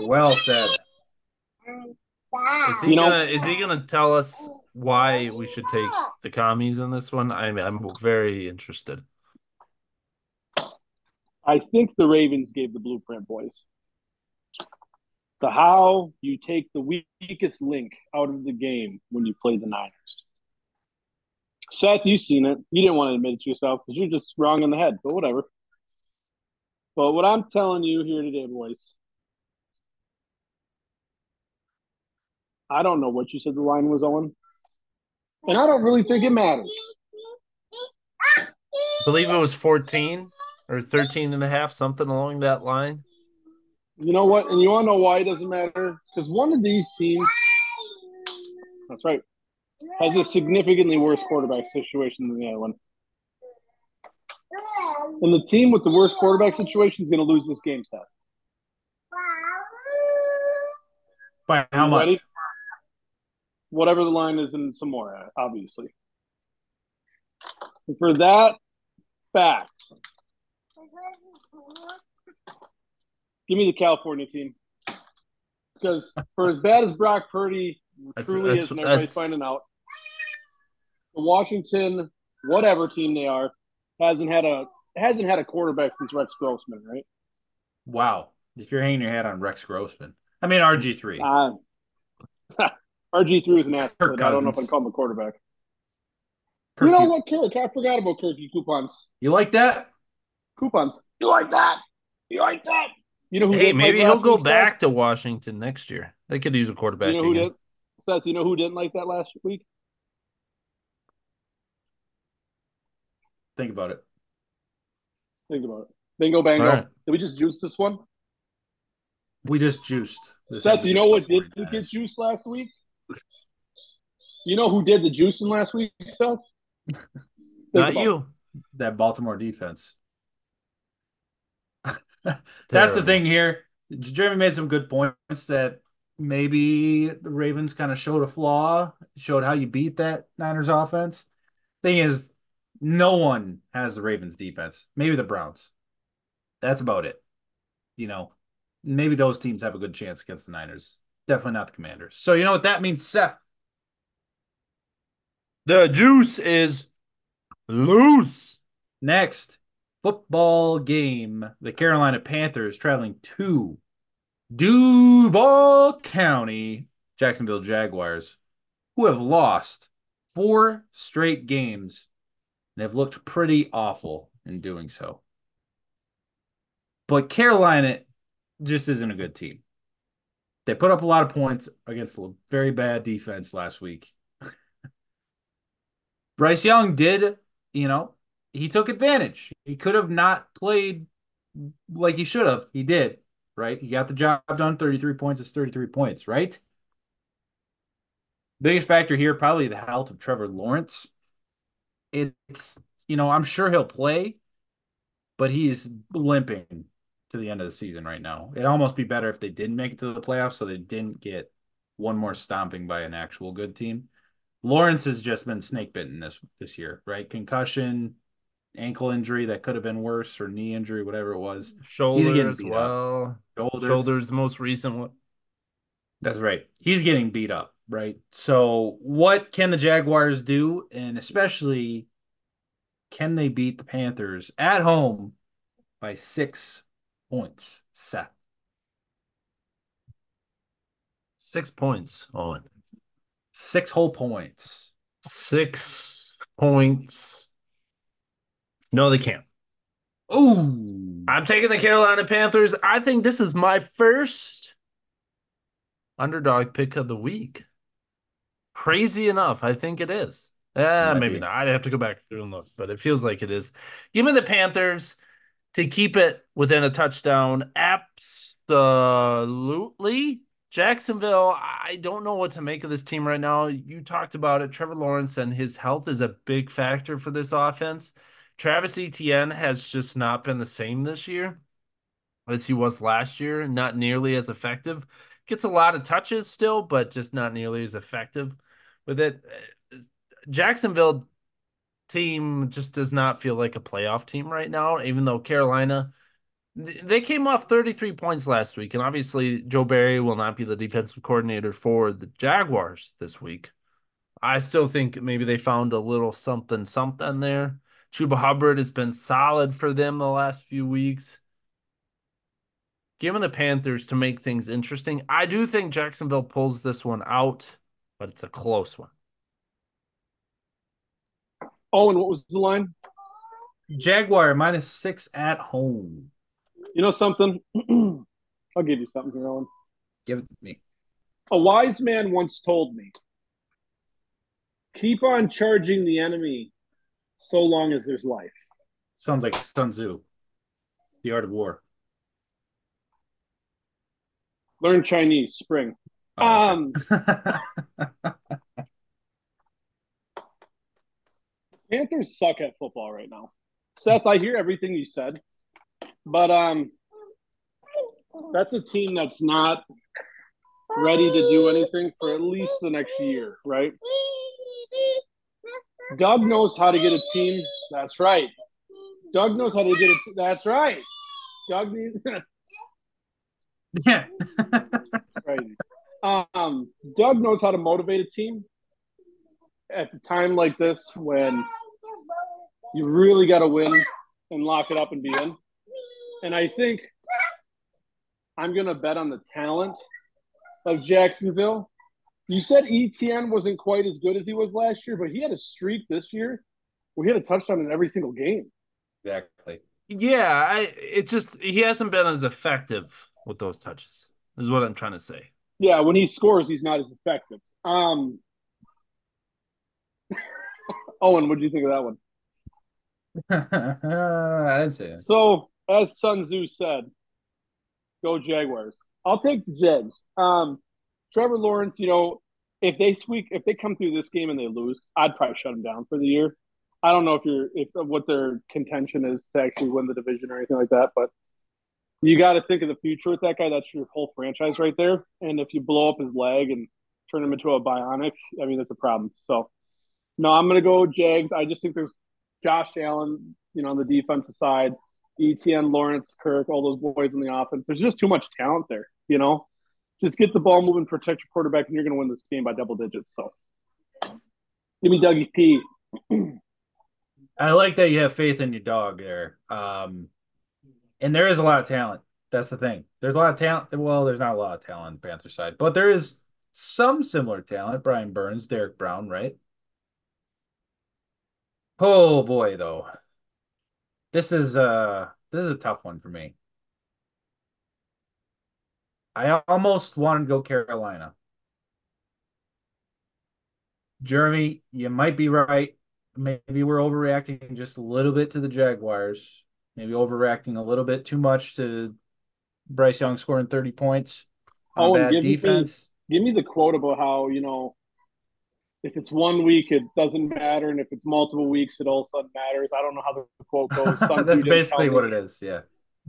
well said. Is he you know, gonna is he gonna tell us why we should take the commies in this one? I'm I'm very interested. I think the Ravens gave the blueprint, boys. The how you take the weakest link out of the game when you play the Niners. Seth, you've seen it. You didn't want to admit it to yourself because you're just wrong in the head, but whatever. But what I'm telling you here today, boys, I don't know what you said the line was on. And I don't really think it matters. I believe it was 14 or 13 and a half, something along that line. You know what? And you want to know why it doesn't matter? Because one of these teams, that's right, has a significantly worse quarterback situation than the other one. And the team with the worst quarterback situation is going to lose this game, Seth. By how much? Ready? Whatever the line is in some more, obviously. And for that fact, give me the California team. Because for as bad as Brock Purdy that's, truly that's, is, and everybody's finding out, the Washington, whatever team they are, hasn't had a hasn't had a quarterback since Rex Grossman, right? Wow. If you're hanging your hat on Rex Grossman, I mean RG three. Uh, RG three is an athlete. I don't know if I call him a quarterback. Kirk you know what, Kirk? I forgot about Kirky coupons. You like that? Coupons. You like that? You like that? You know who? Hey, maybe he'll go back Seth? to Washington next year. They could use a quarterback. You know who again. did? Seth, you know who didn't like that last week? Think about it. Think about it. Bingo bango. Right. Did we just juice this one? We just juiced. This Seth, you know what did get juiced last week? You know who did the juicing last week, Seth? Not you. That Baltimore defense. That's the thing here. Jeremy made some good points that maybe the Ravens kind of showed a flaw, showed how you beat that Niners offense. Thing is, no one has the Ravens defense. Maybe the Browns. That's about it. You know, maybe those teams have a good chance against the Niners. Definitely not the Commanders. So you know what that means, Seth? The juice is loose. Next football game. The Carolina Panthers traveling to Duval County, Jacksonville Jaguars, who have lost four straight games and have looked pretty awful in doing so. But Carolina just isn't a good team. They put up a lot of points against a very bad defense last week. Bryce Young did, you know, he took advantage. He could have not played like he should have. He did, right? He got the job done. 33 points is 33 points, right? Biggest factor here, probably the health of Trevor Lawrence it's you know I'm sure he'll play, but he's limping to the end of the season right now. It'd almost be better if they didn't make it to the playoffs, so they didn't get one more stomping by an actual good team. Lawrence has just been snake bitten this this year, right? Concussion, ankle injury that could have been worse, or knee injury, whatever it was. Shoulder as well. Shoulder. Shoulder's the most recent one. That's right. He's getting beat up right? So, what can the Jaguars do? And especially, can they beat the Panthers at home by six points. Seth. Six points, Owen. Six whole points. Six points. No, they can't. Ooh. I'm taking the Carolina Panthers. I think this is my first underdog pick of the week. Crazy enough, I think it is. Uh, maybe be. not. I'd have to go back through and look, but it feels like it is. Give me the Panthers to keep it within a touchdown. Absolutely. Jacksonville, I don't know what to make of this team right now. You talked about it. Trevor Lawrence and his health is a big factor for this offense. Travis Etienne has just not been the same this year as he was last year, not nearly as effective. Gets a lot of touches still, but just not nearly as effective with it. Jacksonville team just does not feel like a playoff team right now, even though Carolina they came off 33 points last week, and obviously Joe Barry will not be the defensive coordinator for the Jaguars this week. I still think maybe they found a little something something there. Chuba Hubbard has been solid for them the last few weeks. Given the Panthers to make things interesting, I do think Jacksonville pulls this one out, but it's a close one. Oh, Owen, what was the line? Jaguar minus six at home. You know something? I'll give you something here, Owen. Give it to me. A wise man once told me keep on charging the enemy so long as there's life. Sounds like Sun Tzu, The Art of War. Learn Chinese, spring. Oh, Um, Panthers suck at football right now. Seth, I hear everything you said, but um, that's a team that's not ready to do anything for at least the next year, right? Doug knows how to get a team. That's right. Doug knows how to get it. That's right. Doug needs yeah. right. Um, Doug knows how to motivate a team at the time like this when you really got to win and lock it up and be in. And I think I'm going to bet on the talent of Jacksonville. You said Etienne wasn't quite as good as he was last year, but he had a streak this year where he had a touchdown in every single game. Exactly. Yeah, I it just he hasn't been as effective with those touches. Is what I'm trying to say. Yeah, when he scores, he's not as effective. Um, Owen, what do you think of that one? I didn't say that. So, as Sun Tzu said, go Jaguars. I'll take the Jags. Um, Trevor Lawrence, you know, if they squeak, if they come through this game and they lose, I'd probably shut them down for the year. I don't know if you're if what their contention is to actually win the division or anything like that, but you got to think of the future with that guy. That's your whole franchise right there. And if you blow up his leg and turn him into a bionic, I mean, that's a problem. So, no, I'm going to go Jags. I just think there's Josh Allen, you know, on the defensive side, Etienne, Lawrence, Kirk, all those boys in the offense. There's just too much talent there, you know. Just get the ball moving, protect your quarterback, and you're going to win this game by double digits. So, give me Dougie P. I like that you have faith in your dog there. Um, and there is a lot of talent. That's the thing. There's a lot of talent. Well, there's not a lot of talent on the Panther side, but there is some similar talent. Brian Burns, Derrick Brown, right? Oh boy, though. This is uh this is a tough one for me. I almost want to go Carolina. Jeremy, you might be right. Maybe we're overreacting just a little bit to the Jaguars. Maybe overreacting a little bit too much to Bryce Young scoring 30 points on Oh, bad give me- defense. Give me the quote about how, you know, if it's one week, it doesn't matter. And if it's multiple weeks, it all of a sudden matters. I don't know how the quote goes. That's basically what it is. Yeah.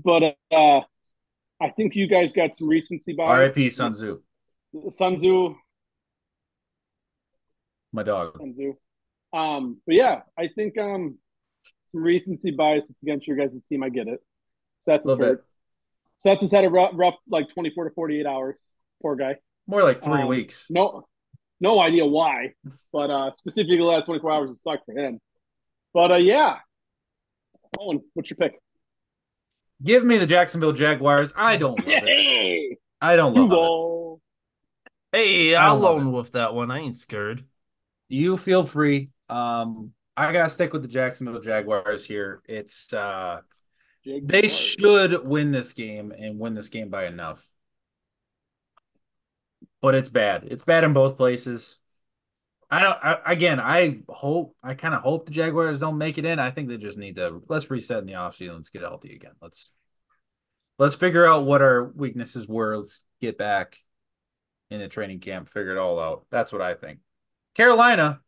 But uh, I think you guys got some recency bias. R.I.P. Sun Tzu, Sun Tzu, my dog. Sun Tzu. Um, but yeah, I think um, recency bias is against your guys' team. I get it. Seth A little is hurt. bit. Seth has had a rough, rough like 24 to 48 hours. Poor guy. More like three Um, weeks. No, no idea why, but uh, specifically the last 24 hours it sucked for him. But uh, yeah. Owen, what's your pick? Give me the Jacksonville Jaguars. I don't love it. Hey, I don't love it. Hey, I I'll don't love loan with that one. I ain't scared. You feel free. Um, I gotta stick with the Jacksonville Jaguars here. It's uh Jaguars. they should win this game and win this game by enough. But it's bad. It's bad in both places. I don't I, again, I hope I kind of hope the Jaguars don't make it in. I think they just need to let's reset in the offseason. Let's get healthy again. Let's let's figure out what our weaknesses were. Let's get back in the training camp, figure it all out. That's what I think. Carolina,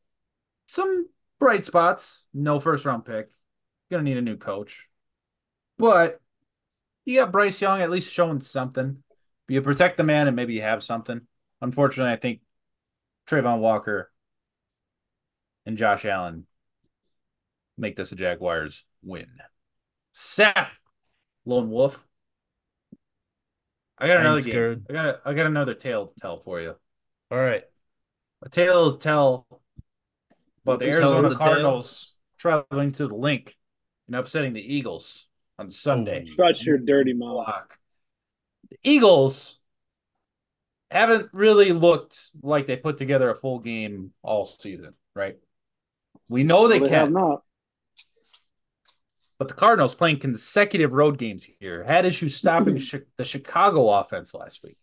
some bright spots. No first round pick. Gonna need a new coach. But you got Bryce Young at least showing something. You protect the man and maybe you have something. Unfortunately, I think Travon Walker and Josh Allen make this a Jaguars win. Seth, Lone Wolf. I got another game. I got a, I got another tale to tell for you. All right. A tale to tell about the Arizona the tale. Cardinals traveling to the Linc and upsetting the Eagles on Sunday. Oh, Shut your dirty mouth. The Eagles haven't really looked like they put together a full game all season, right? We know they Well, have can, not. but the Cardinals playing consecutive road games here had issues stopping the Chicago offense last week.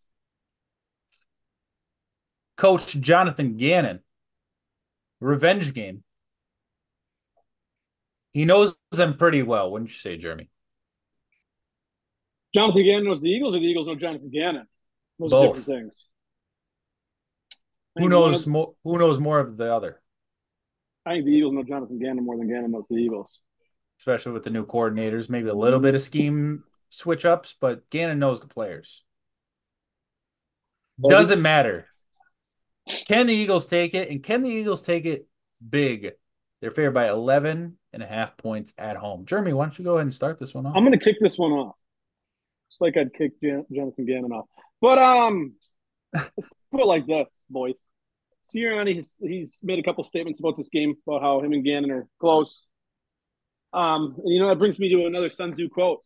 Coach Jonathan Gannon, revenge game. He knows them pretty well, wouldn't you say, Jeremy? Jonathan Gannon knows the Eagles, or the Eagles know Jonathan Gannon. Those Both. are different things. Who knows of- more? Who knows more of the other? I think the Eagles know Jonathan Gannon more than Gannon knows the Eagles. especially with the new coordinators. Maybe a little bit of scheme switch ups, but Gannon knows the players. Well, Doesn't matter. Can the Eagles take it? And can the Eagles take it big? They're favored by 11 and a half points at home. Jeremy, why don't you go ahead and start this one off? I'm going to kick this one off. Just like I'd kick Jan- Jonathan Gannon off. But um, let's put it like this, boys. Sirianni, he's, he's made a couple statements about this game, about how him and Gannon are close. Um, and you know, that brings me to another Sun Tzu quote.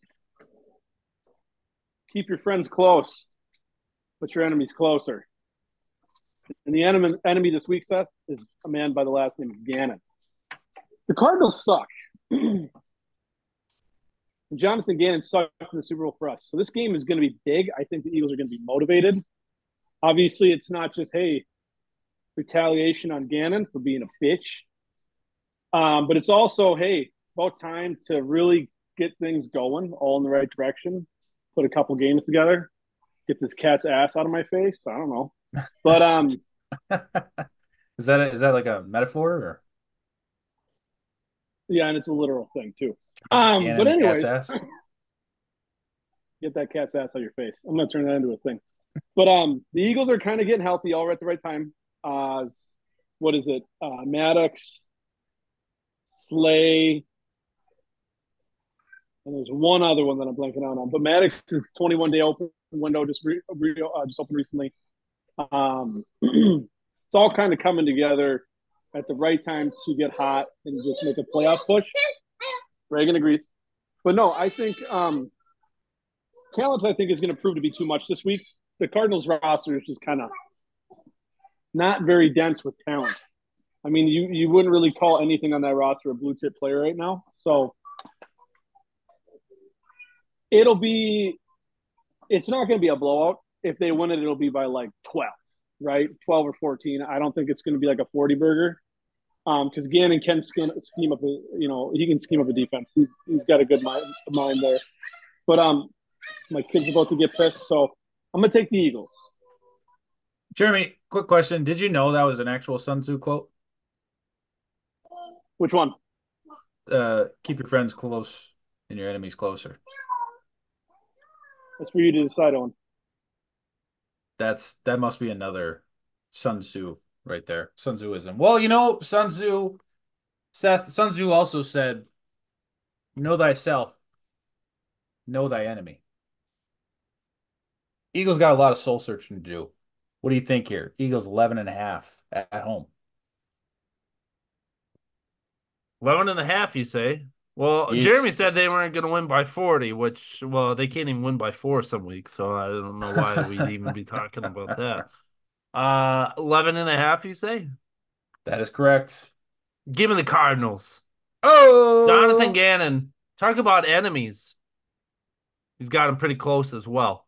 Keep your friends close, but your enemies closer. And the enemy, enemy this week, Seth, is a man by the last name of Gannon. The Cardinals suck. Jonathan Gannon sucked in the Super Bowl for us. So this game is going to be big. I think the Eagles are going to be motivated. Obviously, it's not just, hey, retaliation on Gannon for being a bitch. Um, but it's also, hey, about time to really get things going all in the right direction. Put a couple games together. Get this cat's ass out of my face. I don't know. But um, is that a, is that like a metaphor or yeah, and it's a literal thing too. Um, Gannon but anyways, get that cat's ass out of your face. I'm gonna turn that into a thing. But um, the Eagles are kind of getting healthy, all at the right time. Uh, what is it? Uh, Maddox, Slay, and there's one other one that I'm blanking out on. But Maddox is 21 day open window just re, re, uh, just opened recently. Um, it's all kind of coming together at the right time to get hot and just make a playoff push. Reagan agrees. But no, I think um, talent, I think, is going to prove to be too much this week. The Cardinals roster is just kind of not very dense with talent. I mean, you, you wouldn't really call anything on that roster a blue chip player right now. So it'll be, it's not going to be a blowout. If they win it, it'll be by like 12, right? 12 or 14. I don't think it's going to be like a 40 burger because um, Gannon can scheme, scheme up a you know he can scheme up a defense. He's he's got a good mind mind there. But um, my kid's are about to get pissed, so I'm gonna take the Eagles. Jeremy, quick question: Did you know that was an actual Sun Tzu quote? Which one? Uh, keep your friends close and your enemies closer. That's for you to decide on. That's that must be another Sun Tzu right there. Sun Tzuism. Well, you know, Sun Tzu, Seth, Sun Tzu also said, Know thyself, know thy enemy. Eagles got a lot of soul searching to do. What do you think here? Eagles 11 and a half at, at home. 11 and a half, you say? Well, Yes. Jeremy said they weren't going to win by 40, which, well, they can't even win by four some weeks. So I don't know why we'd even be talking about that. Uh, 11 and a half, you say? That is correct. Give me the Cardinals. Oh, Jonathan Gannon, talk about enemies. He's got him pretty close as well.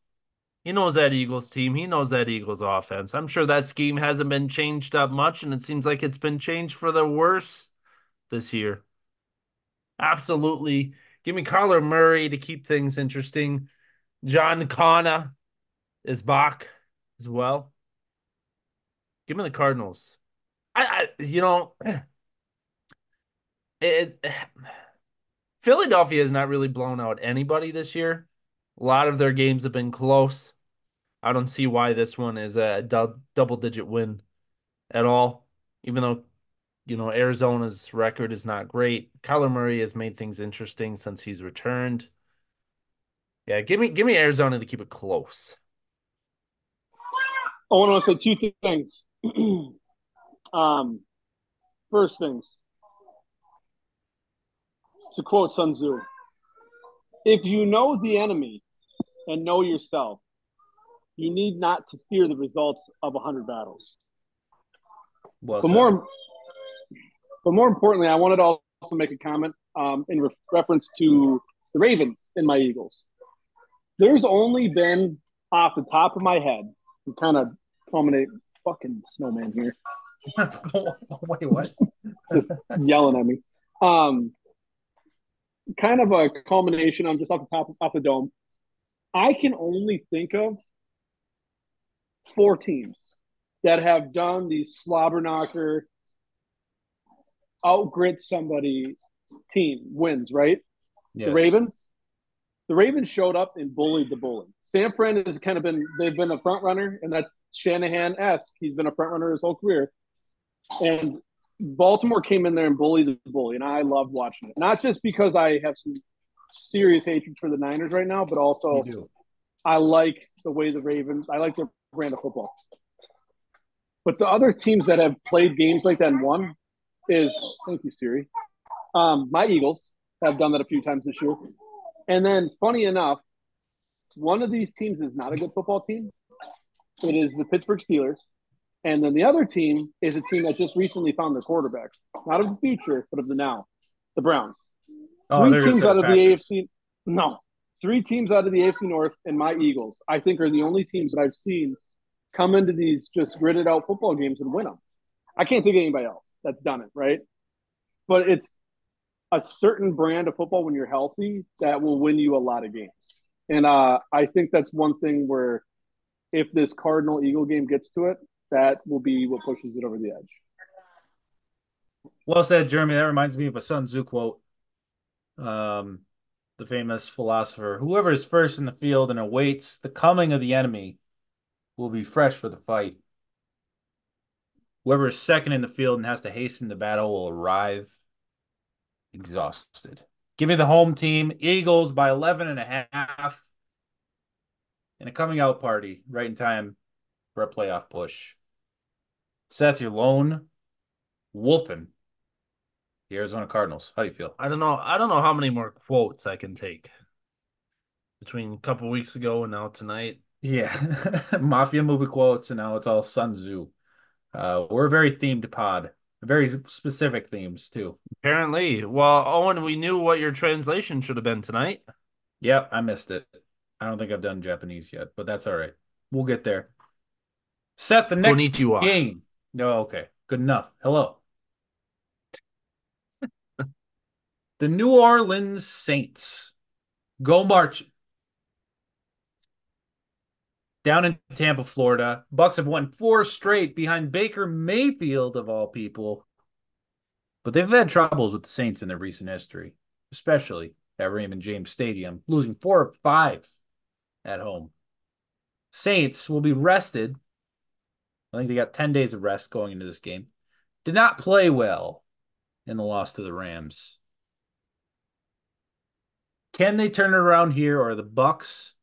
He knows that Eagles team. He knows that Eagles offense. I'm sure that scheme hasn't been changed up much, and it seems like it's been changed for the worse this year. Absolutely. Give me Kyler Murray to keep things interesting. John Connor is back as well. Give me the Cardinals. I, I you know, it, Philadelphia has not really blown out anybody this year. A lot of their games have been close. I don't see why this one is a dou- double digit win at all, even though you know Arizona's record is not great. Kyler Murray has made things interesting since he's returned. Yeah, give me give me Arizona to keep it close. I want to say two things. um, first things, to quote Sun Tzu, if you know the enemy and know yourself, you need not to fear the results of a hundred battles. Well But said. more, but more importantly, I wanted to also make a comment um, in re- reference to the Ravens and my Eagles. There's only been off the top of my head, and kind of culminate fucking snowman here Wait, what? yelling at me. Um, kind of a culmination on just off the top off the dome. I can only think of four teams that have done the slobber knocker, outgrit somebody team wins, right? The Ravens. The Ravens showed up and bullied the bully. San Fran has kind of been they've been a front runner, and that's Shanahan esque. He's been a front runner his whole career. And Baltimore came in there and bullied the bully, and I loved watching it. Not just because I have some serious hatred for the Niners right now, but also I like the way the Ravens. I like their brand of football. But the other teams that have played games like that and won is thank you Siri. Um, my Eagles have done that a few times this year, and then funny enough, one of these teams is not a good football team. It is the Pittsburgh Steelers, and then the other team is a team that just recently found their quarterback, not of the future, but of the now, the Browns Oh, three teams out of the AFC. No, three teams out of the AFC North and my Eagles. I think are the only teams that I've seen come into these just gritted out football games and win them. I can't think of anybody else that's done it, right? But it's a certain brand of football when you're healthy that will win you a lot of games. And uh, I think that's one thing where if this Cardinal Eagle game gets to it, that will be what pushes it over the edge. Well said, Jeremy. That reminds me of a Sun Tzu quote. Um, the famous philosopher: "Whoever is first in the field and awaits the coming of the enemy will be fresh for the fight. Whoever is second in the field and has to hasten the battle will arrive exhausted." Give me the home team, Eagles by 11 and a half. And a coming out party right in time for a playoff push. Seth, you're lone wolfing the Arizona Cardinals. How do you feel? I don't know. I don't know how many more quotes I can take between a couple weeks ago and now tonight. Yeah, mafia movie quotes, and now it's all Sun Tzu. Uh, we're a very themed pod, very specific themes too. Apparently, well, Owen, we knew what your translation should have been tonight. Yep, I missed it. I don't think I've done Japanese yet, but that's all right. We'll get there. Set the next Konnichiwa. game. No, okay, good enough. Hello. the New Orleans Saints go march down in Tampa, Florida. Bucks have won four straight behind Baker Mayfield of all people. But they've had troubles with the Saints in their recent history, especially at Raymond James Stadium, losing four or five at home. Saints will be rested. I think they got 10 days of rest going into this game. Did not play well in the loss to the Rams. Can they turn it around here, or the Bucks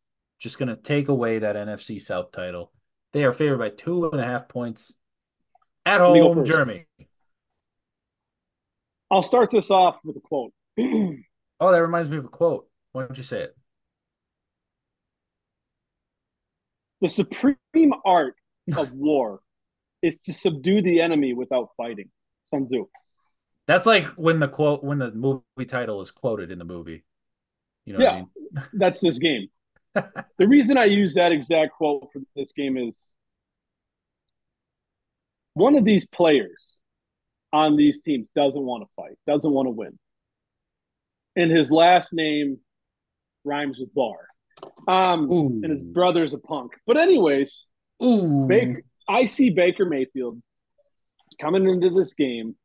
just going to take away that NFC South title? They are favored by two and a half points at home. Jeremy. I'll start this off with a quote. Oh, that reminds me of a quote. Why don't you say it? The supreme art of war is to subdue the enemy without fighting. Sun Tzu. That's like when the quote when the movie title is quoted in the movie. You know yeah, I mean? that's this game. the reason I use that exact quote for this game is one of these players on these teams doesn't want to fight, doesn't want to win. And his last name rhymes with bar. Um, Ooh. and his brother's a punk. But anyways, Ooh. Baker, I see Baker Mayfield coming into this game,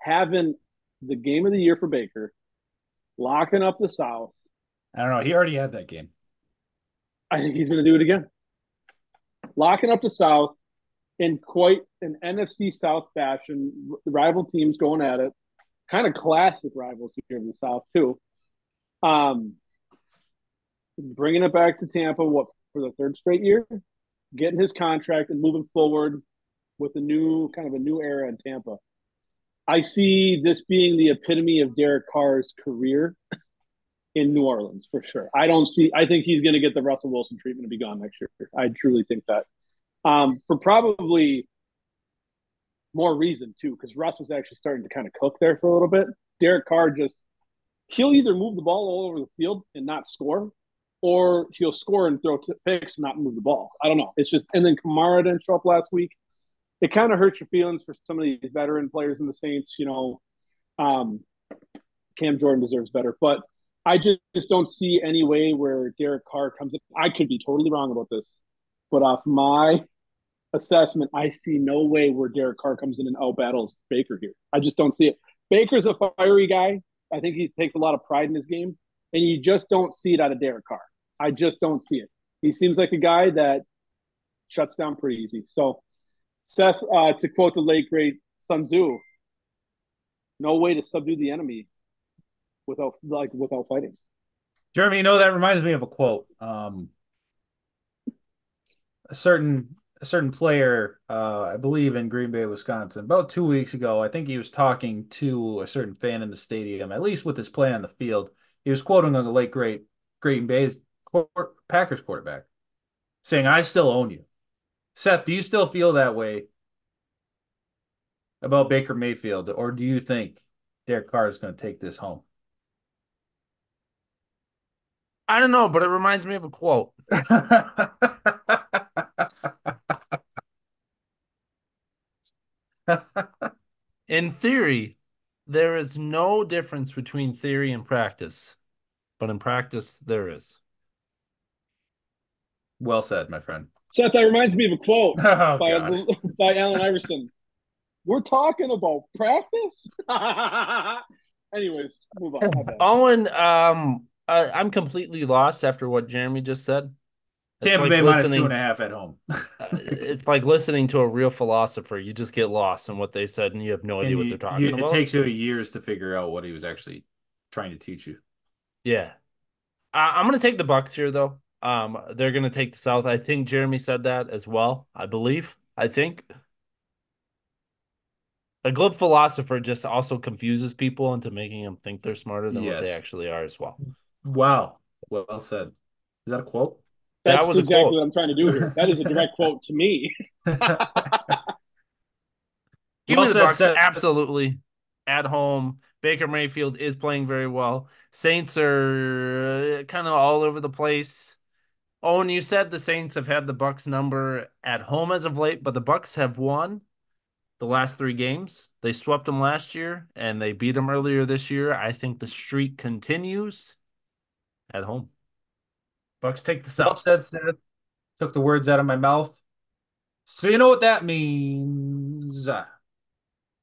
having the game of the year for Baker, locking up the South. I don't know. He already had that game. I think he's going to do it again. Locking up the South in quite an NFC South fashion, rival teams going at it. Kind of classic rivals here in the South, too. Um, bringing it back to Tampa, what for the third straight year, getting his contract and moving forward with a new kind of a new era in Tampa. I see this being the epitome of Derek Carr's career in New Orleans for sure. I don't see. I think he's going to get the Russell Wilson treatment and be gone next year. I truly think that. Um, for probably more reason too, because Russ was actually starting to kind of cook there for a little bit. Derek Carr just he'll either move the ball all over the field and not score, or he'll score and throw picks and not move the ball. I don't know. It's just and then Kamara didn't show up last week. It kind of hurts your feelings for some of these veteran players in the Saints. You know, um, Cam Jordan deserves better, but I just, just don't see any way where Derek Carr comes in. I could be totally wrong about this, but off my assessment, I see no way where Derek Carr comes in and out battles Baker here. I just don't see it. Baker's a fiery guy. I think he takes a lot of pride in his game, and you just don't see it out of Derek Carr. I just don't see it. He seems like a guy that shuts down pretty easy. So, Seth, uh, to quote the late great Sun Tzu, no way to subdue the enemy without like without fighting. Jeremy, you know that reminds me of a quote. Um, a certain a certain player, uh, I believe in Green Bay, Wisconsin, about two weeks ago. I think he was talking to a certain fan in the stadium, at least with his play on the field. He was quoting on the late great Green Bay's Packers quarterback, saying, "I still own you." Seth, do you still feel that way about Baker Mayfield, or do you think Derek Carr is going to take this home? I don't know, but it reminds me of a quote. in theory, there is no difference between theory and practice, but in practice, there is. Well said, my friend. Seth, that reminds me of a quote oh, by, by Allen Iverson. We're talking about practice. Anyways, move on. Owen, um, uh, I'm completely lost after what Jeremy just said. Tampa like Bay minus two and a half at home. uh, it's like listening to a real philosopher. You just get lost in what they said, and you have no idea what they're talking you, about. It takes you years to figure out what he was actually trying to teach you. Yeah, I, I'm going to take the Bucks here, though. Um, they're going to take the South. I think Jeremy said that as well. I believe. I think a good philosopher just also confuses people into making them think they're smarter than yes. what they actually are as well. Wow. Well said. Is that a quote? That's that was exactly what I'm trying to do here. That is a direct quote to me. Give well me the Bucks absolutely at home. Baker Mayfield is playing very well. Saints are uh, kind of all over the place. Oh, and you said the Saints have had the Bucks number at home as of late, but the Bucks have won the last three games. They swept them last year and they beat them earlier this year. I think the streak continues at home. Bucks take the South. Said Seth. Took the words out of my mouth. So you know what that means.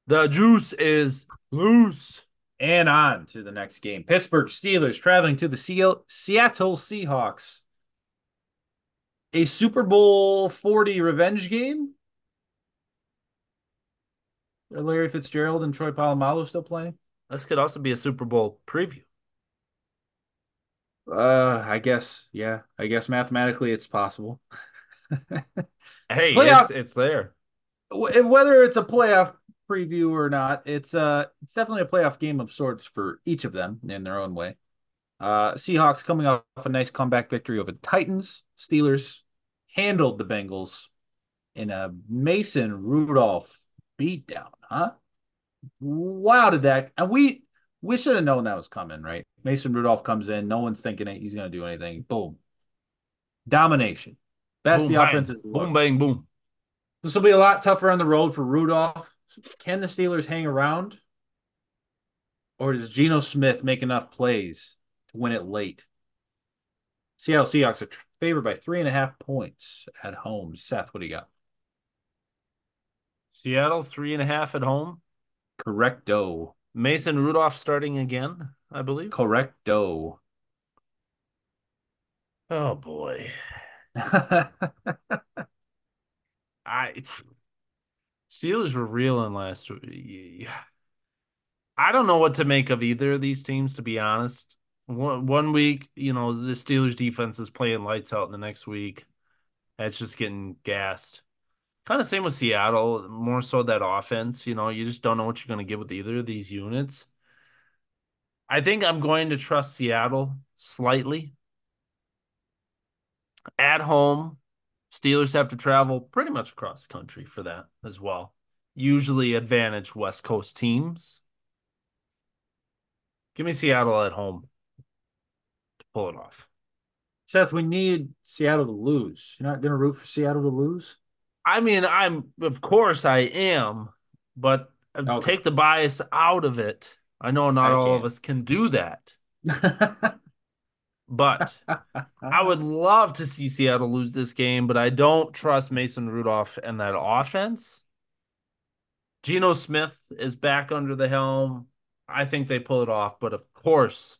The juice is loose. And on to the next game. Pittsburgh Steelers traveling to the Seattle Seahawks. A Super Bowl 40 revenge game. Are Larry Fitzgerald and Troy Polamalu still playing? This could also be a Super Bowl preview. Uh, I guess, yeah. I guess mathematically it's possible. hey, playoff, it's, it's there. Whether it's a playoff preview or not, it's uh it's definitely a playoff game of sorts for each of them in their own way. Uh Seahawks coming off a nice comeback victory over the Titans. Steelers handled the Bengals in a Mason Rudolph beatdown, huh? Wow, did that and we we should have known that was coming, right? Mason Rudolph comes in, no one's thinking he's gonna do anything. Boom. Domination. Best boom, the bang. offense is boom, bang, boom. This will be a lot tougher on the road for Rudolph. Can the Steelers hang around? Or does Geno Smith make enough plays to win it late? Seattle Seahawks are favored by three and a half points at home. Seth, what do you got? Seattle three and a half at home. Correcto. Mason Rudolph starting again, I believe. Correcto. Oh boy. I Steelers were reeling last week. I don't know what to make of either of these teams, to be honest. One one week, you know, the Steelers defense is playing lights out, and the next week, it's just getting gassed. Kind of same with Seattle, more so that offense. You know, you just don't know what you're going to get with either of these units. I think I'm going to trust Seattle slightly. At home, Steelers have to travel pretty much across the country for that as well. Usually advantage West Coast teams. Give me Seattle at home to pull it off. Seth, we need Seattle to lose. You're not going to root for Seattle to lose? I mean, I'm of course I am, but okay. take the bias out of it. I know not I all can. of us can do that. but I would love to see Seattle lose this game, but I don't trust Mason Rudolph and that offense. Geno Smith is back under the helm. I think they pull it off, but of course,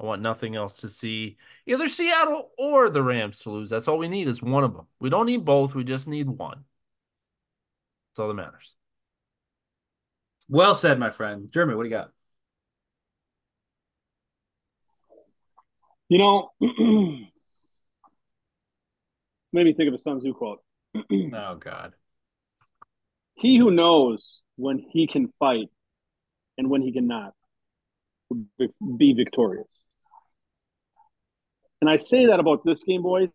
I want nothing else to see either Seattle or the Rams to lose. That's all we need is one of them. We don't need both. We just need one. That's all that matters. Well said, my friend. Jeremy, what do you got? You know, made me think of a Sun Tzu quote. oh God. He who knows when he can fight and when he cannot be victorious. And I say that about this game, boys,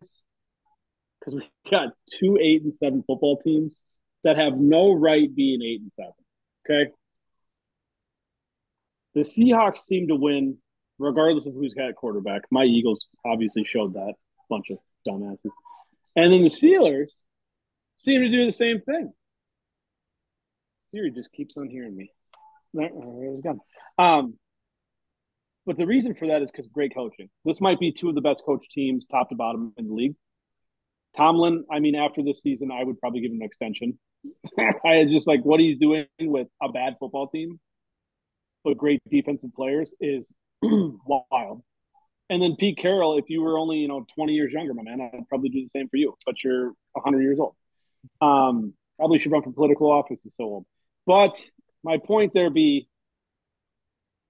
because we got two eight and seven football teams that have no right being eight and seven. Okay. The Seahawks seem to win regardless of who's got quarterback. My Eagles obviously showed that bunch of dumbasses. And then the Steelers seem to do the same thing. Siri just keeps on hearing me. Um, but the reason for that is because great coaching. This might be two of the best coach teams, top to bottom, in the league. Tomlin, I mean, after this season, I would probably give him an extension. I just like what he's doing with a bad football team, but great defensive players is wild. And then Pete Carroll, if you were only you know 20 years younger, my man, I'd probably do the same for you. But you're 100 years old. Um, probably should run for political office. Is so old. But my point there be,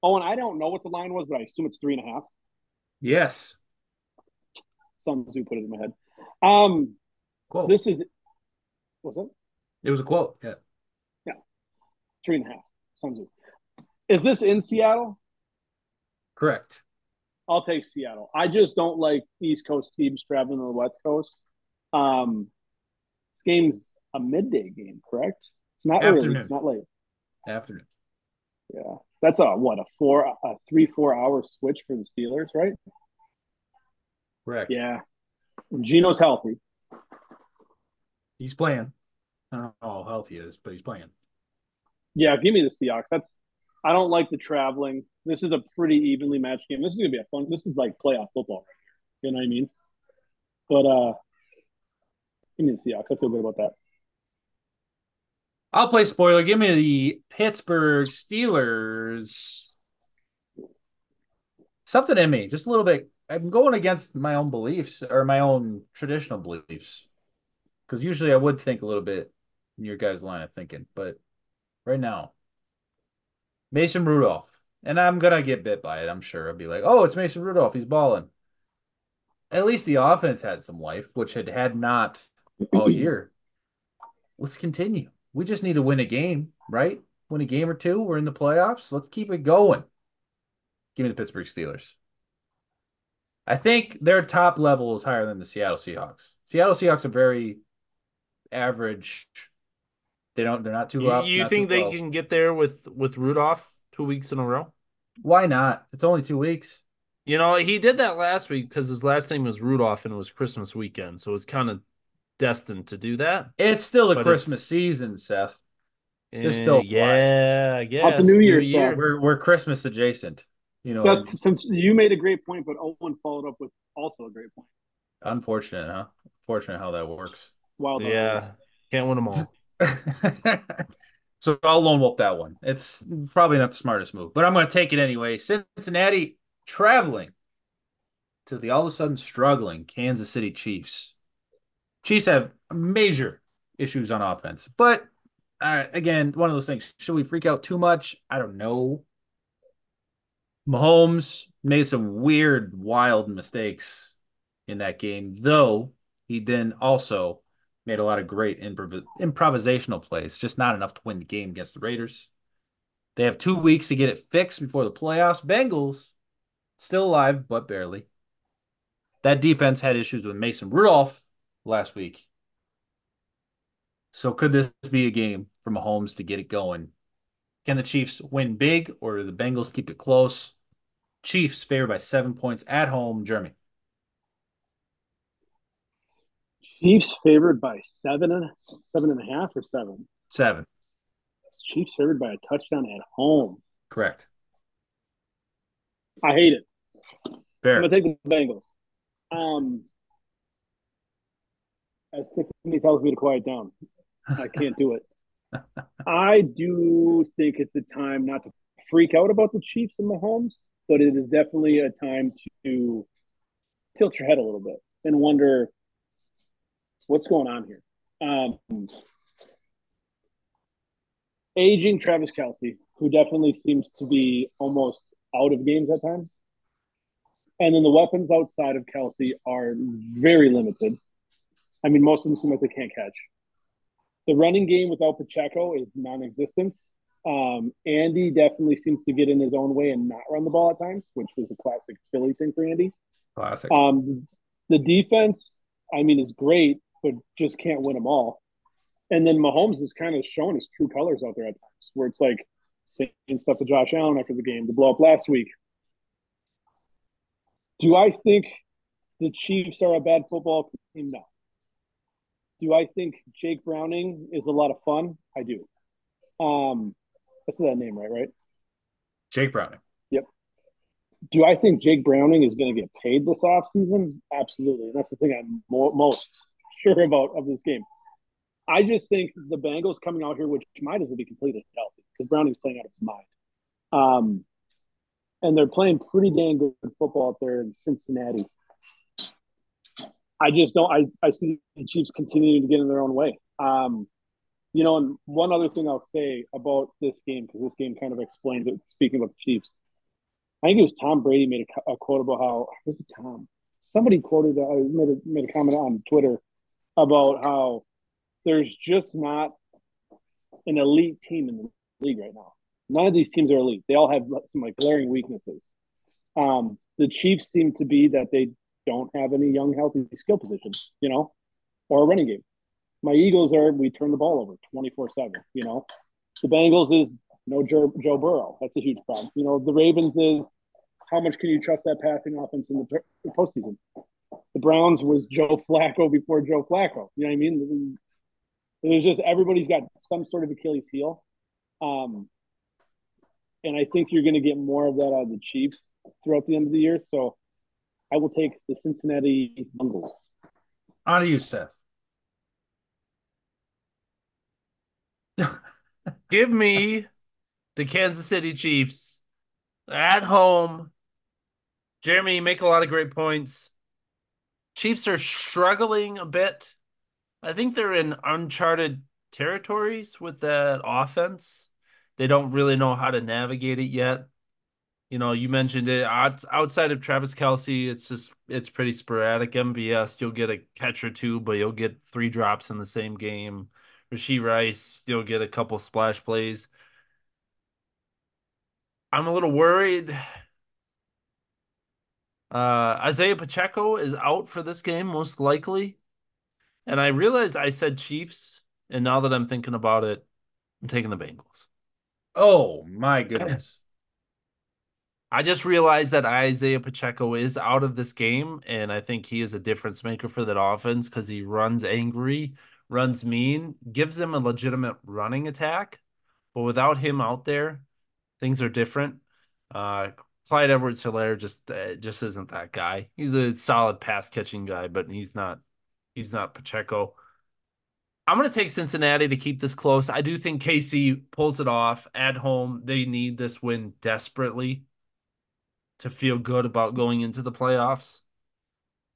oh, and I don't know what the line was, but I assume it's three and a half. Yes. Some who put it in my head. Um, quote. This is. Was it? It was a quote. Yeah. Yeah. Three and a half. Sun Tzu. Is this in Seattle? Correct. I'll take Seattle. I just don't like East Coast teams traveling to the West Coast. Um, this game's a midday game, correct? It's not Afternoon. early. It's not late. Afternoon. Yeah, that's a what a four, a three, four hour switch for the Steelers, right? Correct. Yeah. Geno's healthy. He's playing. I don't know how healthy he is, but he's playing. Yeah, give me the Seahawks. That's I don't like the traveling. This is a pretty evenly matched game. This is gonna be a fun. This is like playoff football right here. You know what I mean? But uh, give me the Seahawks. I feel good about that. I'll play spoiler. Give me the Pittsburgh Steelers. Something in me, just a little bit. I'm going against my own beliefs or my own traditional beliefs. Because usually I would think a little bit in your guys' line of thinking, but right now, Mason Rudolph. And I'm gonna get bit by it, I'm sure. I'll be like, oh, it's Mason Rudolph, he's balling. At least the offense had some life, which had had not all year. Let's continue. We just need to win a game, right? Win a game or two. We're in the playoffs. Let's keep it going. Give me the Pittsburgh Steelers. I think their top level is higher than the Seattle Seahawks. Seattle Seahawks are very average. They don't. They're not too You, up. you think they low. can get there with with Rudolph two weeks in a row? Why not? It's only two weeks. You know, he did that last week because his last name was Rudolph and it was Christmas weekend, so it's kind of destined to do that. It's still the But Christmas it's- season, Seth. This Eh, still applies. yeah, I guess. Happy New Year, Seth. We're we're Christmas adjacent. You know, Seth, since you made a great point, but Owen followed up with also a great point. unfortunate, huh? Unfortunate how that works. Wild. Yeah, can't win them all. so I'll lone wolf that one. It's probably not the smartest move, but I'm going to take it anyway. Cincinnati traveling to the all of a sudden struggling Kansas City Chiefs. Chiefs have major issues on offense, but uh, again, one of those things. Should we freak out too much? I don't know. Mahomes made some weird, wild mistakes in that game, though he then also made a lot of great improv- improvisational plays, just not enough to win the game against the Raiders. They have two weeks to get it fixed before the playoffs. Bengals still alive, but barely. That defense had issues with Mason Rudolph last week. So could this be a game for Mahomes to get it going? Can the Chiefs win big or do the Bengals keep it close? Chiefs favored by seven points at home. Jeremy. Chiefs favored by seven and seven and a half or seven. Seven. Chiefs favored by a touchdown at home. Correct. I hate it. Fair. I'm gonna take the Bengals. Um, as Tiffany tells me to quiet down, I can't do it. I do think it's a time not to freak out about the Chiefs and Mahomes, but it is definitely a time to tilt your head a little bit and wonder what's going on here. Um, aging Travis Kelce, who definitely seems to be almost out of games at times. And then the weapons outside of Kelsey are very limited. I mean, most of them seem like they can't catch. The running game without Pacheco is non-existent. Um, Andy definitely seems to get in his own way and not run the ball at times, which was a classic Philly thing for Andy. Classic. Um, the defense, I mean, is great, but just can't win them all. And then Mahomes is kind of showing his true colors out there at times, where it's like saying stuff to Josh Allen after the game, the blow up last week. Do I think the Chiefs are a bad football team? No. Do I think Jake Browning is a lot of fun? I do. Um, that's that name, right? Right. Jake Browning. Yep. Do I think Jake Browning is going to get paid this offseason? Absolutely. And that's the thing I'm mo- most sure about of this game. I just think the Bengals coming out here, which might as well be completely healthy because Browning's playing out of his mind. Um, and they're playing pretty dang good football out there in Cincinnati. I just don't. I, I see the Chiefs continuing to get in their own way. Um, you know, and one other thing I'll say about this game because this game kind of explains it. Speaking about the Chiefs, I think it was Tom Brady made a, a quote about how was it Tom? Somebody quoted uh, made a, made a comment on Twitter about how there's just not an elite team in the league right now. None of these teams are elite. They all have some like glaring weaknesses. Um, the Chiefs seem to be that they don't have any young, healthy skill positions, you know, or a running game. My Eagles are we turn the ball over twenty four seven. You know, the Bengals is no Joe, Joe Burrow. That's a huge problem. You know, the Ravens is how much can you trust that passing offense in the, the postseason? The Browns was Joe Flacco before Joe Flacco. You know what I mean? There's just everybody's got some sort of Achilles heel. Um, and I think you're going to get more of that out of the Chiefs throughout the end of the year. So I will take the Cincinnati Bengals. On to you, Seth. Give me the Kansas City Chiefs at home. Jeremy, make a lot of great points. Chiefs are struggling a bit. I think they're in uncharted territories with that offense. They don't really know how to navigate it yet. You know, you mentioned it outside of Travis Kelce, it's just it's pretty sporadic. MVS, you'll get a catch or two, but you'll get three drops in the same game Rashee Rice, you'll get a couple splash plays. I'm a little worried. Uh, Isaiah Pacheco is out for this game, most likely. And I realized I said Chiefs, and now that I'm thinking about it, I'm taking the Bengals. Oh my goodness. I just realized that Isaiah Pacheco is out of this game, and I think he is a difference maker for that offense because he runs angry, runs mean, gives them a legitimate running attack. But without him out there, things are different. Uh, Clyde Edwards Helaire just uh, just isn't that guy. He's a solid pass catching guy, but he's not he's not Pacheco. I'm going to take Cincinnati to keep this close. I do think KC pulls it off at home. They need this win desperately to feel good about going into the playoffs.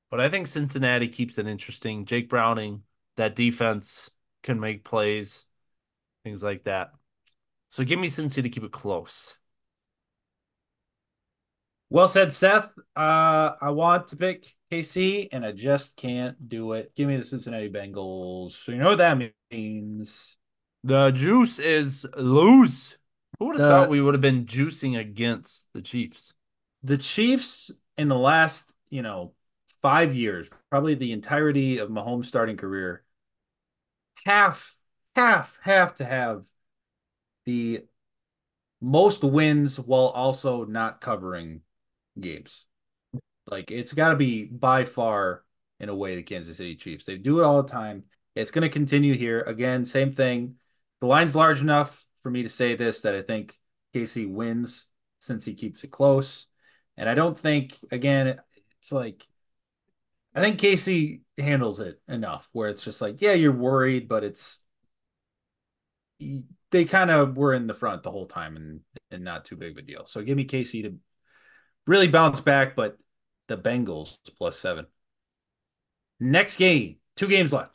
But I think Cincinnati keeps it interesting. Jake Browning, that defense can make plays, things like that. So give me Cincy to keep it close. Well said, Seth. Uh, I want to pick KC, and I just can't do it. Give me the Cincinnati Bengals. So you know what that means. The juice is loose. Who would have thought we would have been juicing against the Chiefs? The Chiefs in the last, you know, five years, probably the entirety of Mahomes' starting career, half, half, have to have the most wins while also not covering games. Like it's got to be by far in a way the Kansas City Chiefs. They do it all the time. It's going to continue here. Again, same thing. The line's large enough for me to say this that I think KC wins Cincy keeps it close. And I don't think, again, it's like, I think KC handles it enough where it's just like, yeah, you're worried, but it's, they kind of were in the front the whole time and, and not too big of a deal. So give me KC to really bounce back, but the Bengals plus seven. Next game, two games left.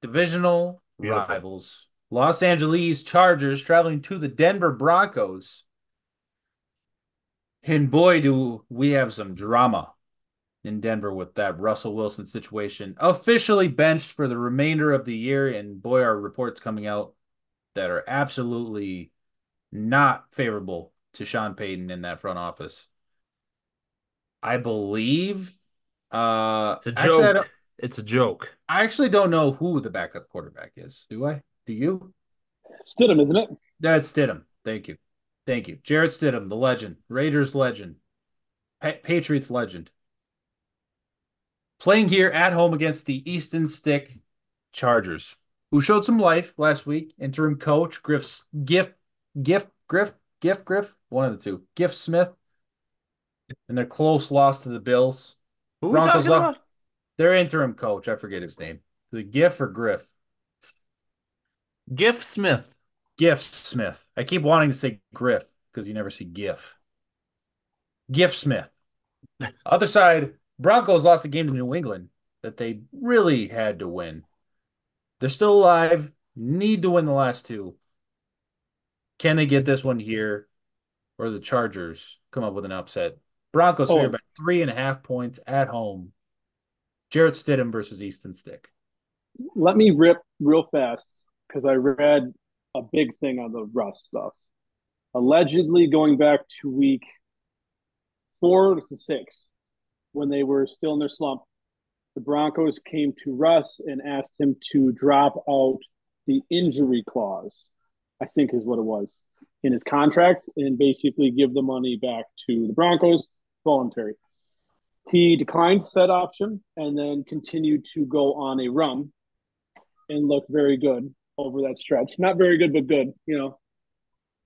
Divisional Beautiful. rivals. Los Angeles Chargers traveling to the Denver Broncos. And boy, do we have some drama in Denver with that Russell Wilson situation. Officially benched for the remainder of the year. And boy, are reports coming out that are absolutely not favorable to Sean Payton in that front office. I believe uh It's a joke. don't- it's a joke. I actually don't know who the backup quarterback is. Do I? Do you? Stidham, isn't it? That's Stidham. Thank you. Thank you. Jarrett Stidham, the legend, Raiders legend, Pa- Patriots legend. Playing here at home against the Easton Stick Chargers, who showed some life last week. Interim coach Griff's Gift Gift Griff Gift Griff, one of the two. Gift Smith. And their close loss to the Bills. Who are we Broncos talking about? Their interim coach, I forget his name. The Giff or Griff? Giff Smith. Giff Smith. I keep wanting to say Griff because you never see Giff. Giff Smith. Other side, Broncos lost a game to New England that they really had to win. They're still alive, need to win the last two. Can they get this one here? Or the Chargers come up with an upset? Broncos Oh. by three and a half points at home. Jarrett Stidham versus Easton Stick. Let me rip real fast because I read a big thing on the Russ stuff. Allegedly, going back to week four to six, when they were still in their slump, the Broncos came to Russ and asked him to drop out the injury clause, I think is what it was, in his contract and basically give the money back to the Broncos voluntary. He declined said option and then continued to go on a run and look very good over that stretch. Not very good, but good, you know.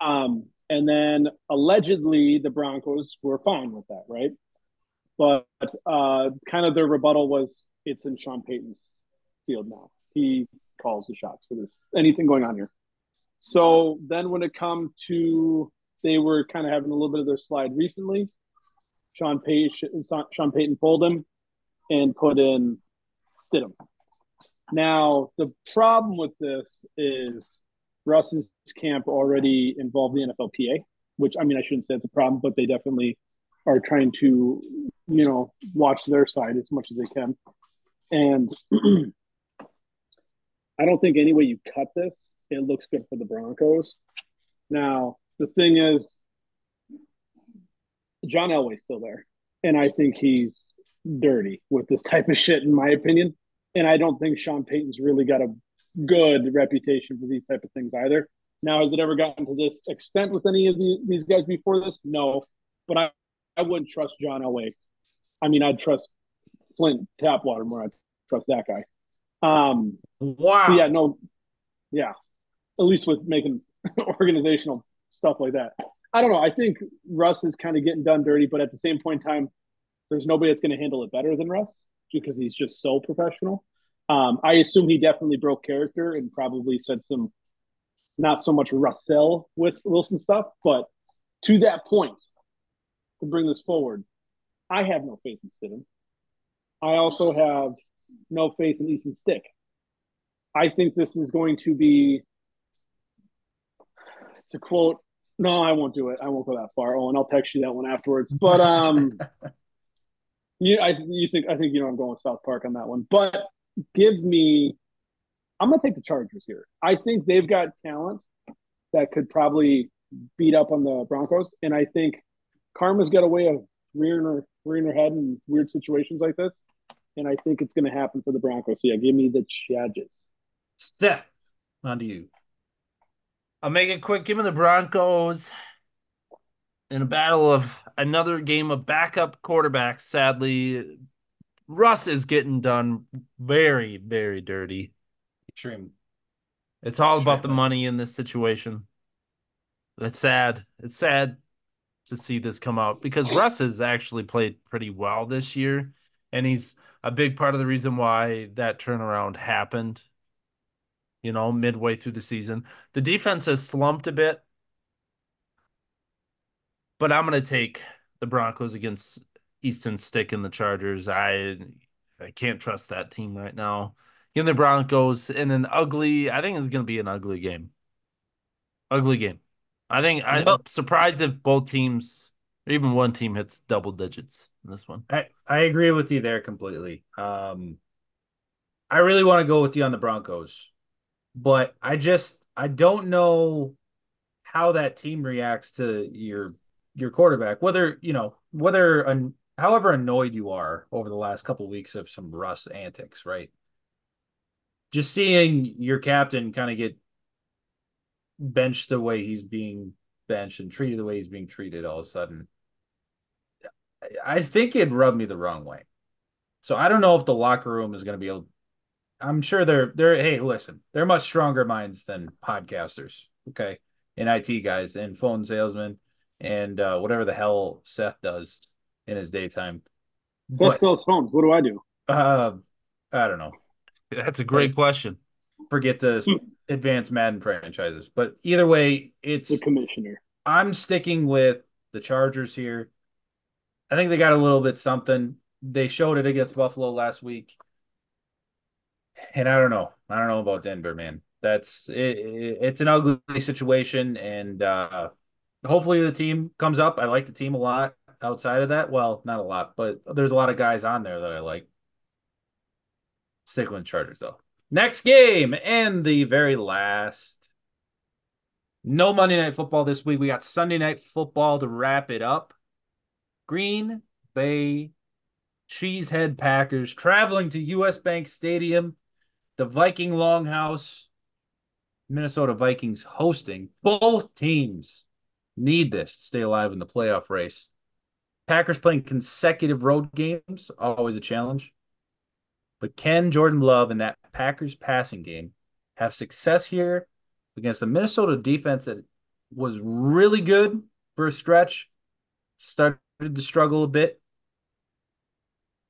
Um, and then allegedly the Broncos were fine with that, right? But uh, kind of their rebuttal was it's in Sean Payton's field now. He calls the shots for this anything going on here. So then when it come to they were kind of having a little bit of their slide recently. Sean Payton, Sean Payton pulled him and put in Stidham. Now the problem with this is Russ's camp already involved the NFLPA, which I mean I shouldn't say it's a problem, but they definitely are trying to, you know, watch their side as much as they can. And I don't think any way you cut this, it looks good for the Broncos. Now, the thing is, John Elway's still there. And I think he's dirty with this type of shit, in my opinion. And I don't think Sean Payton's really got a good reputation for these type of things either. Now, has it ever gotten to this extent with any of the, these guys before this? No. But I, I wouldn't trust John Elway. I mean, I'd trust Flint Tapwater more. I'd trust that guy. Um, wow. yeah, no, yeah. At least with making organizational stuff like that. I don't know. I think Russ is kind of getting done dirty, but at the same point in time, there's nobody that's going to handle it better than Russ because he's just so professional. Um, I assume he definitely broke character and probably said some not so much Russell Wilson stuff, but to that point, to bring this forward, I have no faith in Stidham. I also have no faith in Easton Stick. I think this is going to be, to quote, no, I won't do it. I won't go that far. Oh, and I'll text you that one afterwards. But um, you, I, you think I think you know I'm going with South Park on that one. But give me, I'm gonna take the Chargers here. I think they've got talent that could probably beat up on the Broncos, and I think Karma's got a way of rearing her rearing her head in weird situations like this and I think it's going to happen for the Broncos. So yeah, give me the Chargers. Steph, on to you. I'll make it quick. Give me the Broncos in a battle of another game of backup quarterbacks. Sadly, Russ is getting done very, very dirty. Extreme. It's all Extreme. about the money in this situation. That's sad. It's sad to see this come out because Russ has actually played pretty well this year, and he's a big part of the reason why that turnaround happened. You know, midway through the season, the defense has slumped a bit, but I'm going to take the Broncos against Easton Stick and the Chargers. I I can't trust that team right now. Give the Broncos in an ugly. I think it's going to be an ugly game. Ugly game. I think I'm surprised if both teams, or even one team, hits double digits in this one. I, I agree with you there completely. Um, I really want to go with you on the Broncos, but I just I don't know how that team reacts to your your quarterback. Whether you know whether an, however annoyed you are over the last couple of weeks of some Russ antics, right? Just seeing your captain kind of get benched the way he's being benched and treated the way he's being treated all of a sudden I think it rubbed me the wrong way. So I don't know if the locker room is going to be able. I'm sure they're they're. Hey, listen, they're much stronger minds than podcasters. Okay, and IT guys and phone salesmen and uh, whatever the hell Seth does in his daytime. Seth but, sells phones. What do I do? Uh, I don't know. That's a great question. Forget the advanced Madden franchises, but either way, it's the commissioner. I'm sticking with the Chargers here. I think they got a little bit something. They showed it against Buffalo last week. And I don't know. I don't know about Denver, man. That's it, it, it's an ugly situation and uh hopefully the team comes up. I like the team a lot outside of that. Well, not a lot, but there's a lot of guys on there that I like. Stick with Chargers though. Next game and the very last. No Monday night football this week. We got Sunday night football to wrap it up. Green Bay Cheesehead Packers traveling to US Bank Stadium, the Viking Longhouse, Minnesota Vikings hosting. Both teams need this to stay alive in the playoff race. Packers playing consecutive road games, always a challenge. But can Jordan Love and that Packers passing game have success here against the Minnesota defense that was really good for a stretch, started to struggle a bit.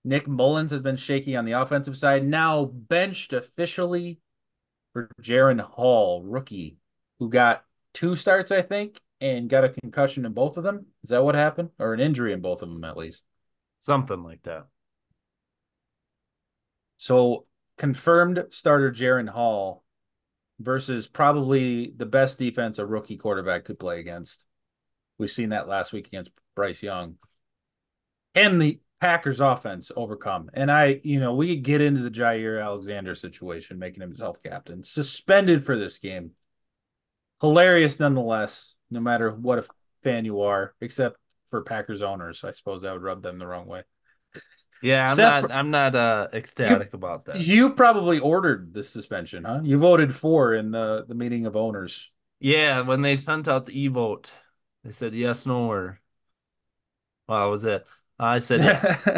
Nick Mullens has been shaky on the offensive side. Now benched officially for Jaren Hall, rookie, who got two starts, I think, and got a concussion in both of them. Is that what happened? Or an injury in both of them, at least? Something like that. So confirmed starter Jaren Hall versus probably the best defense a rookie quarterback could play against. We've seen that last week against Bryce Young. And the Packers offense overcome? And I, you know, we could get into the Jaire Alexander situation, making himself captain, suspended for this game. Hilarious nonetheless, no matter what a fan you are, except for Packers owners. I suppose that would rub them the wrong way. Yeah, I'm Seth- not. I'm not uh, ecstatic about that. You probably ordered the suspension, huh? You voted for in the the meeting of owners. Yeah, when they sent out the e-vote, they said yes, no, or well, that was it. I said yes.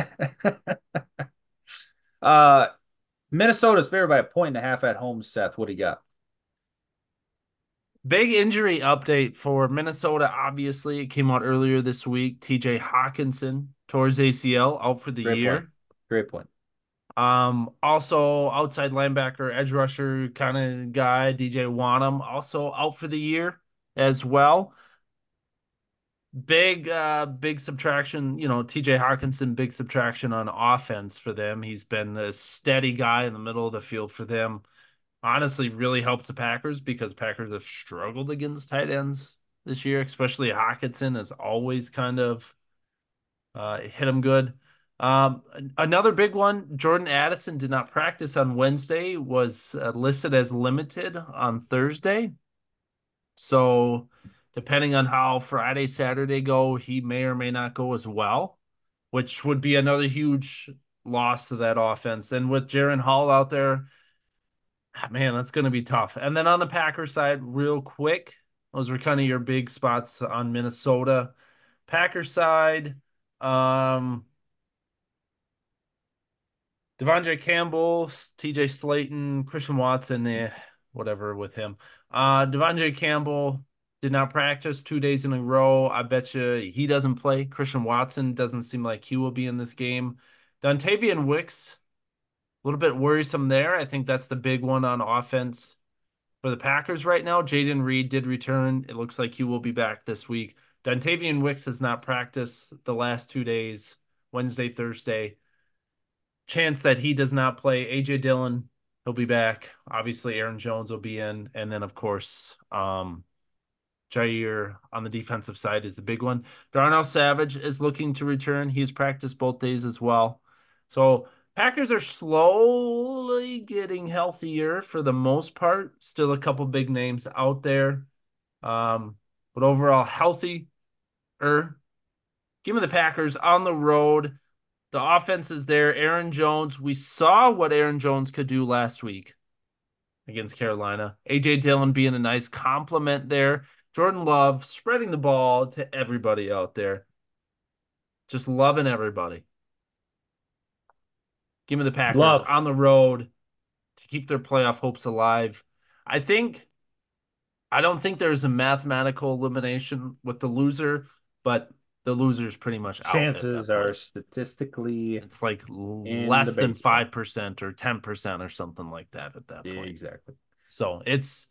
uh, Minnesota's favored by a point and a half at home. Seth, what do you got? Big injury update for Minnesota. Obviously, it came out earlier this week. TJ Hockenson his ACL out for the Great year. point. Great point. Um, also outside linebacker, edge rusher kind of guy, DJ Wonnum, also out for the year as well. Big, uh, big subtraction. You know, TJ Hockenson, big subtraction on offense for them. He's been a steady guy in the middle of the field for them. Honestly, really helps the Packers because Packers have struggled against tight ends this year, especially Hockenson has always kind of uh, hit him good. Um, another big one, Jordan Addison did not practice on Wednesday, was uh, listed as limited on Thursday. So, depending on how Friday, Saturday go, he may or may not go as well, which would be another huge loss to that offense. And with Jaren Hall out there, man, that's going to be tough. And then on the Packers side, real quick, those were kind of your big spots on Minnesota. Packers side, um, De'Vondre Campbell, TJ Slaton, Christian Watson, eh, whatever with him. Uh, De'Vondre Campbell did not practice two days in a row. I bet you he doesn't play. Christian Watson doesn't seem like he will be in this game. Dontayvion Wicks, little bit worrisome there. I think that's the big one on offense for the Packers right now. Jayden Reed did return. It looks like he will be back this week. Dontayvion Wicks has not practiced the last two days, Wednesday, Thursday chance that he does not play. AJ Dillon, he'll be back. Obviously, Aaron Jones will be in, and then of course, um, Jaire on the defensive side is the big one. Darnell Savage is looking to return. He's practiced both days as well. So Packers are slowly getting healthier for the most part. Still a couple big names out there, um, but overall healthy. Er, give me the Packers on the road. The offense is there. Aaron Jones, we saw what Aaron Jones could do last week against Carolina. AJ Dillon being a nice compliment there. Jordan Love spreading the ball to everybody out there. Just loving everybody. Give me the Packers Love. on the road to keep their playoff hopes alive. I think I don't think there's a mathematical elimination with the loser, but the loser's pretty much Chances are statistically It's like less than five percent or ten percent or something like that at that Yeah, point. exactly. So it's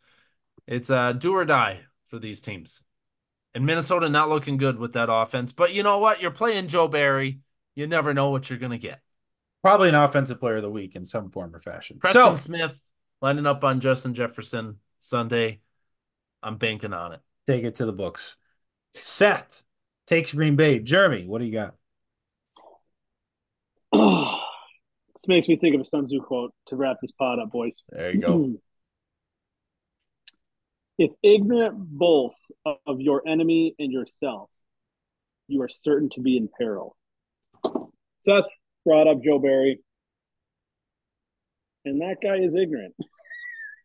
it's uh do or die for these teams. And Minnesota not looking good with that offense. But you know what? You're playing Joe Barry. You never know what you're gonna get. Probably an offensive player of the week in some form or fashion. Preston so Smith lining up on Justin Jefferson Sunday. I'm banking on it. take it to the books. Seth takes Green Bay. Jeremy, what do you got? this makes me think of a Sun Tzu quote to wrap this pod up, boys. There you go. if ignorant both of your enemy and yourself, you are certain to be in peril. Seth brought up Joe Barry, and that guy is ignorant.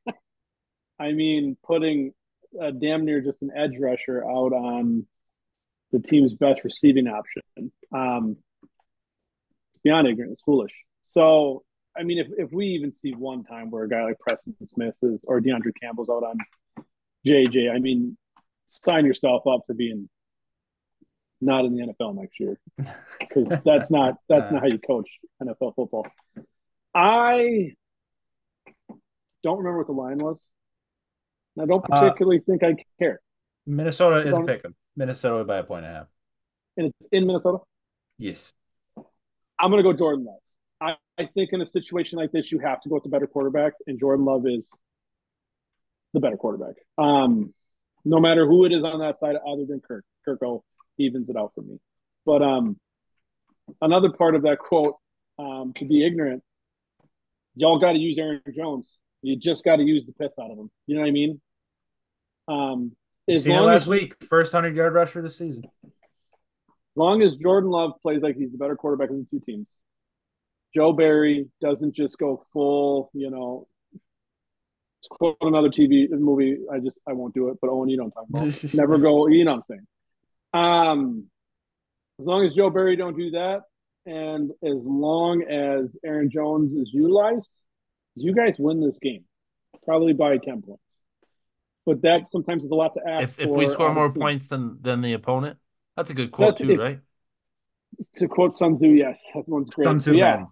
I mean, putting uh, damn near just an edge rusher out on the team's best receiving option. Um, beyond ignorant, it's foolish. So, I mean, if, if we even see one time where a guy like Preston Smith is or DeAndre Campbell's out on JJ, I mean, sign yourself up for being not in the NFL next year because that's not that's not how you coach NFL football. I don't remember what the line was. I don't Uh, particularly think I care. Minnesota is Don't- pick 'em. Minnesota by a point and a half. And it's in Minnesota. Yes. I'm going to go Jordan Love. I, I think in a situation like this, you have to go with the better quarterback, and Jordan Love is the better quarterback. Um, no matter who it is on that side, other than Kirk. Kirk O evens it out for me. But um, another part of that quote um, to be ignorant. Y'all got to use Aaron Jones. You just got to use the piss out of him. You know what I mean? Um, as Seen long last as, week, first hundred yard rusher of the season. As long as Jordan Love plays like he's the better quarterback of the two teams, Joe Barry doesn't just go full, you know, quote another TV movie. I just I won't do it, but Owen, you don't talk about. Never go. You know what I'm saying. Um, as long as Joe Barry don't do that, and as long as Aaron Jones is utilized, you guys win this game, probably by ten points. But that sometimes is a lot to ask. If, if we score more points than than the opponent, that's a good quote so too, if, right? To quote Sun Tzu, yes, that one's great. Sun Tzu, yeah. Man.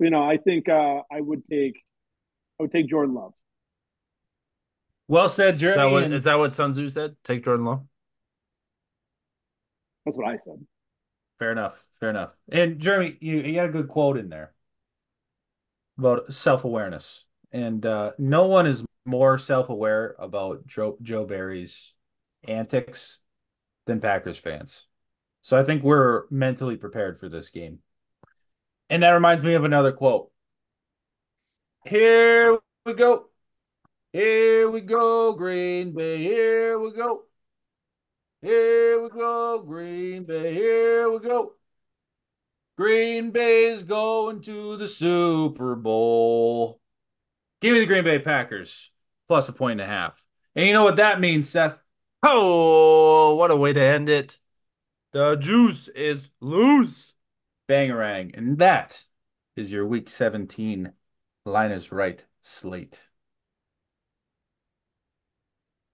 You know, I think uh, I would take I would take Jordan Love. Well said, Jeremy. Is that what, is that what Sun Tzu said? Take Jordan Love. That's what I said. Fair enough. Fair enough. And Jeremy, you, you got a good quote in there about self awareness. And uh, no one is more self aware about Joe, Joe Barry's antics than Packers fans. So I think we're mentally prepared for this game. And that reminds me of another quote. Here we go. Here we go, Green Bay. Here we go. Here we go, Green Bay. Here we go. Green Bay's going to the Super Bowl. Give me the Green Bay Packers plus a point and a half. And you know what that means, Seth? Oh, what a way to end it. The juice is loose. Bangarang. And that is your week 17 line is right slate.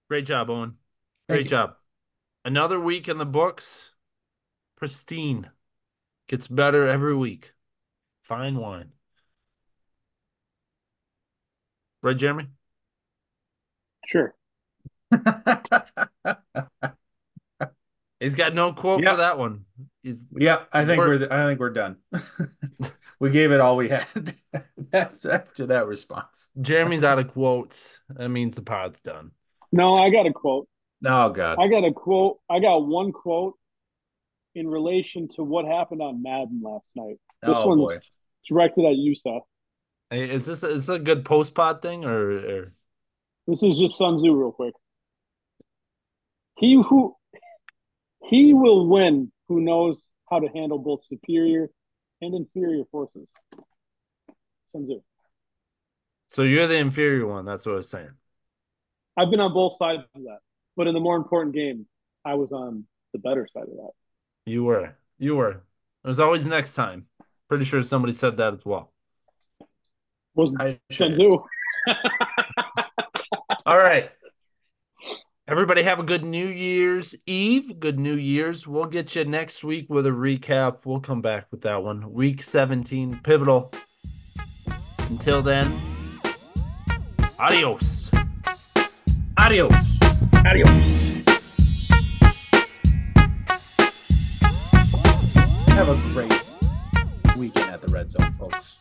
Great job, Owen. Great job. Another week in the books. Pristine. Gets better every week. Fine wine. Right, Jeremy? Sure. He's got no quote yep. for that one. He's, yeah, I think we're, we're I think we're done. we gave it all we had after that response. Jeremy's out of quotes. That means the pod's done. No, I got a quote. Oh God. I got a quote. I got one quote in relation to what happened on Madden last night. This oh, one's boy. directed at you, Seth. Hey, is this is this a good post pod thing or, or this is just Sun Tzu real quick. He who he will win who knows how to handle both superior and inferior forces. Sun Tzu. So you're the inferior one. That's what I was saying. I've been on both sides of that, but in the more important game, I was on the better side of that. You were. You were. There's always next time. Pretty sure somebody said that as well. Was Tzu. All right. Everybody have a good New Year's Eve. Good New Year's. We'll get you next week with a recap. We'll come back with that one. Week 17, pivotal. Until then, adios. Adios. Adios. Have a great weekend at the Red Zone, folks.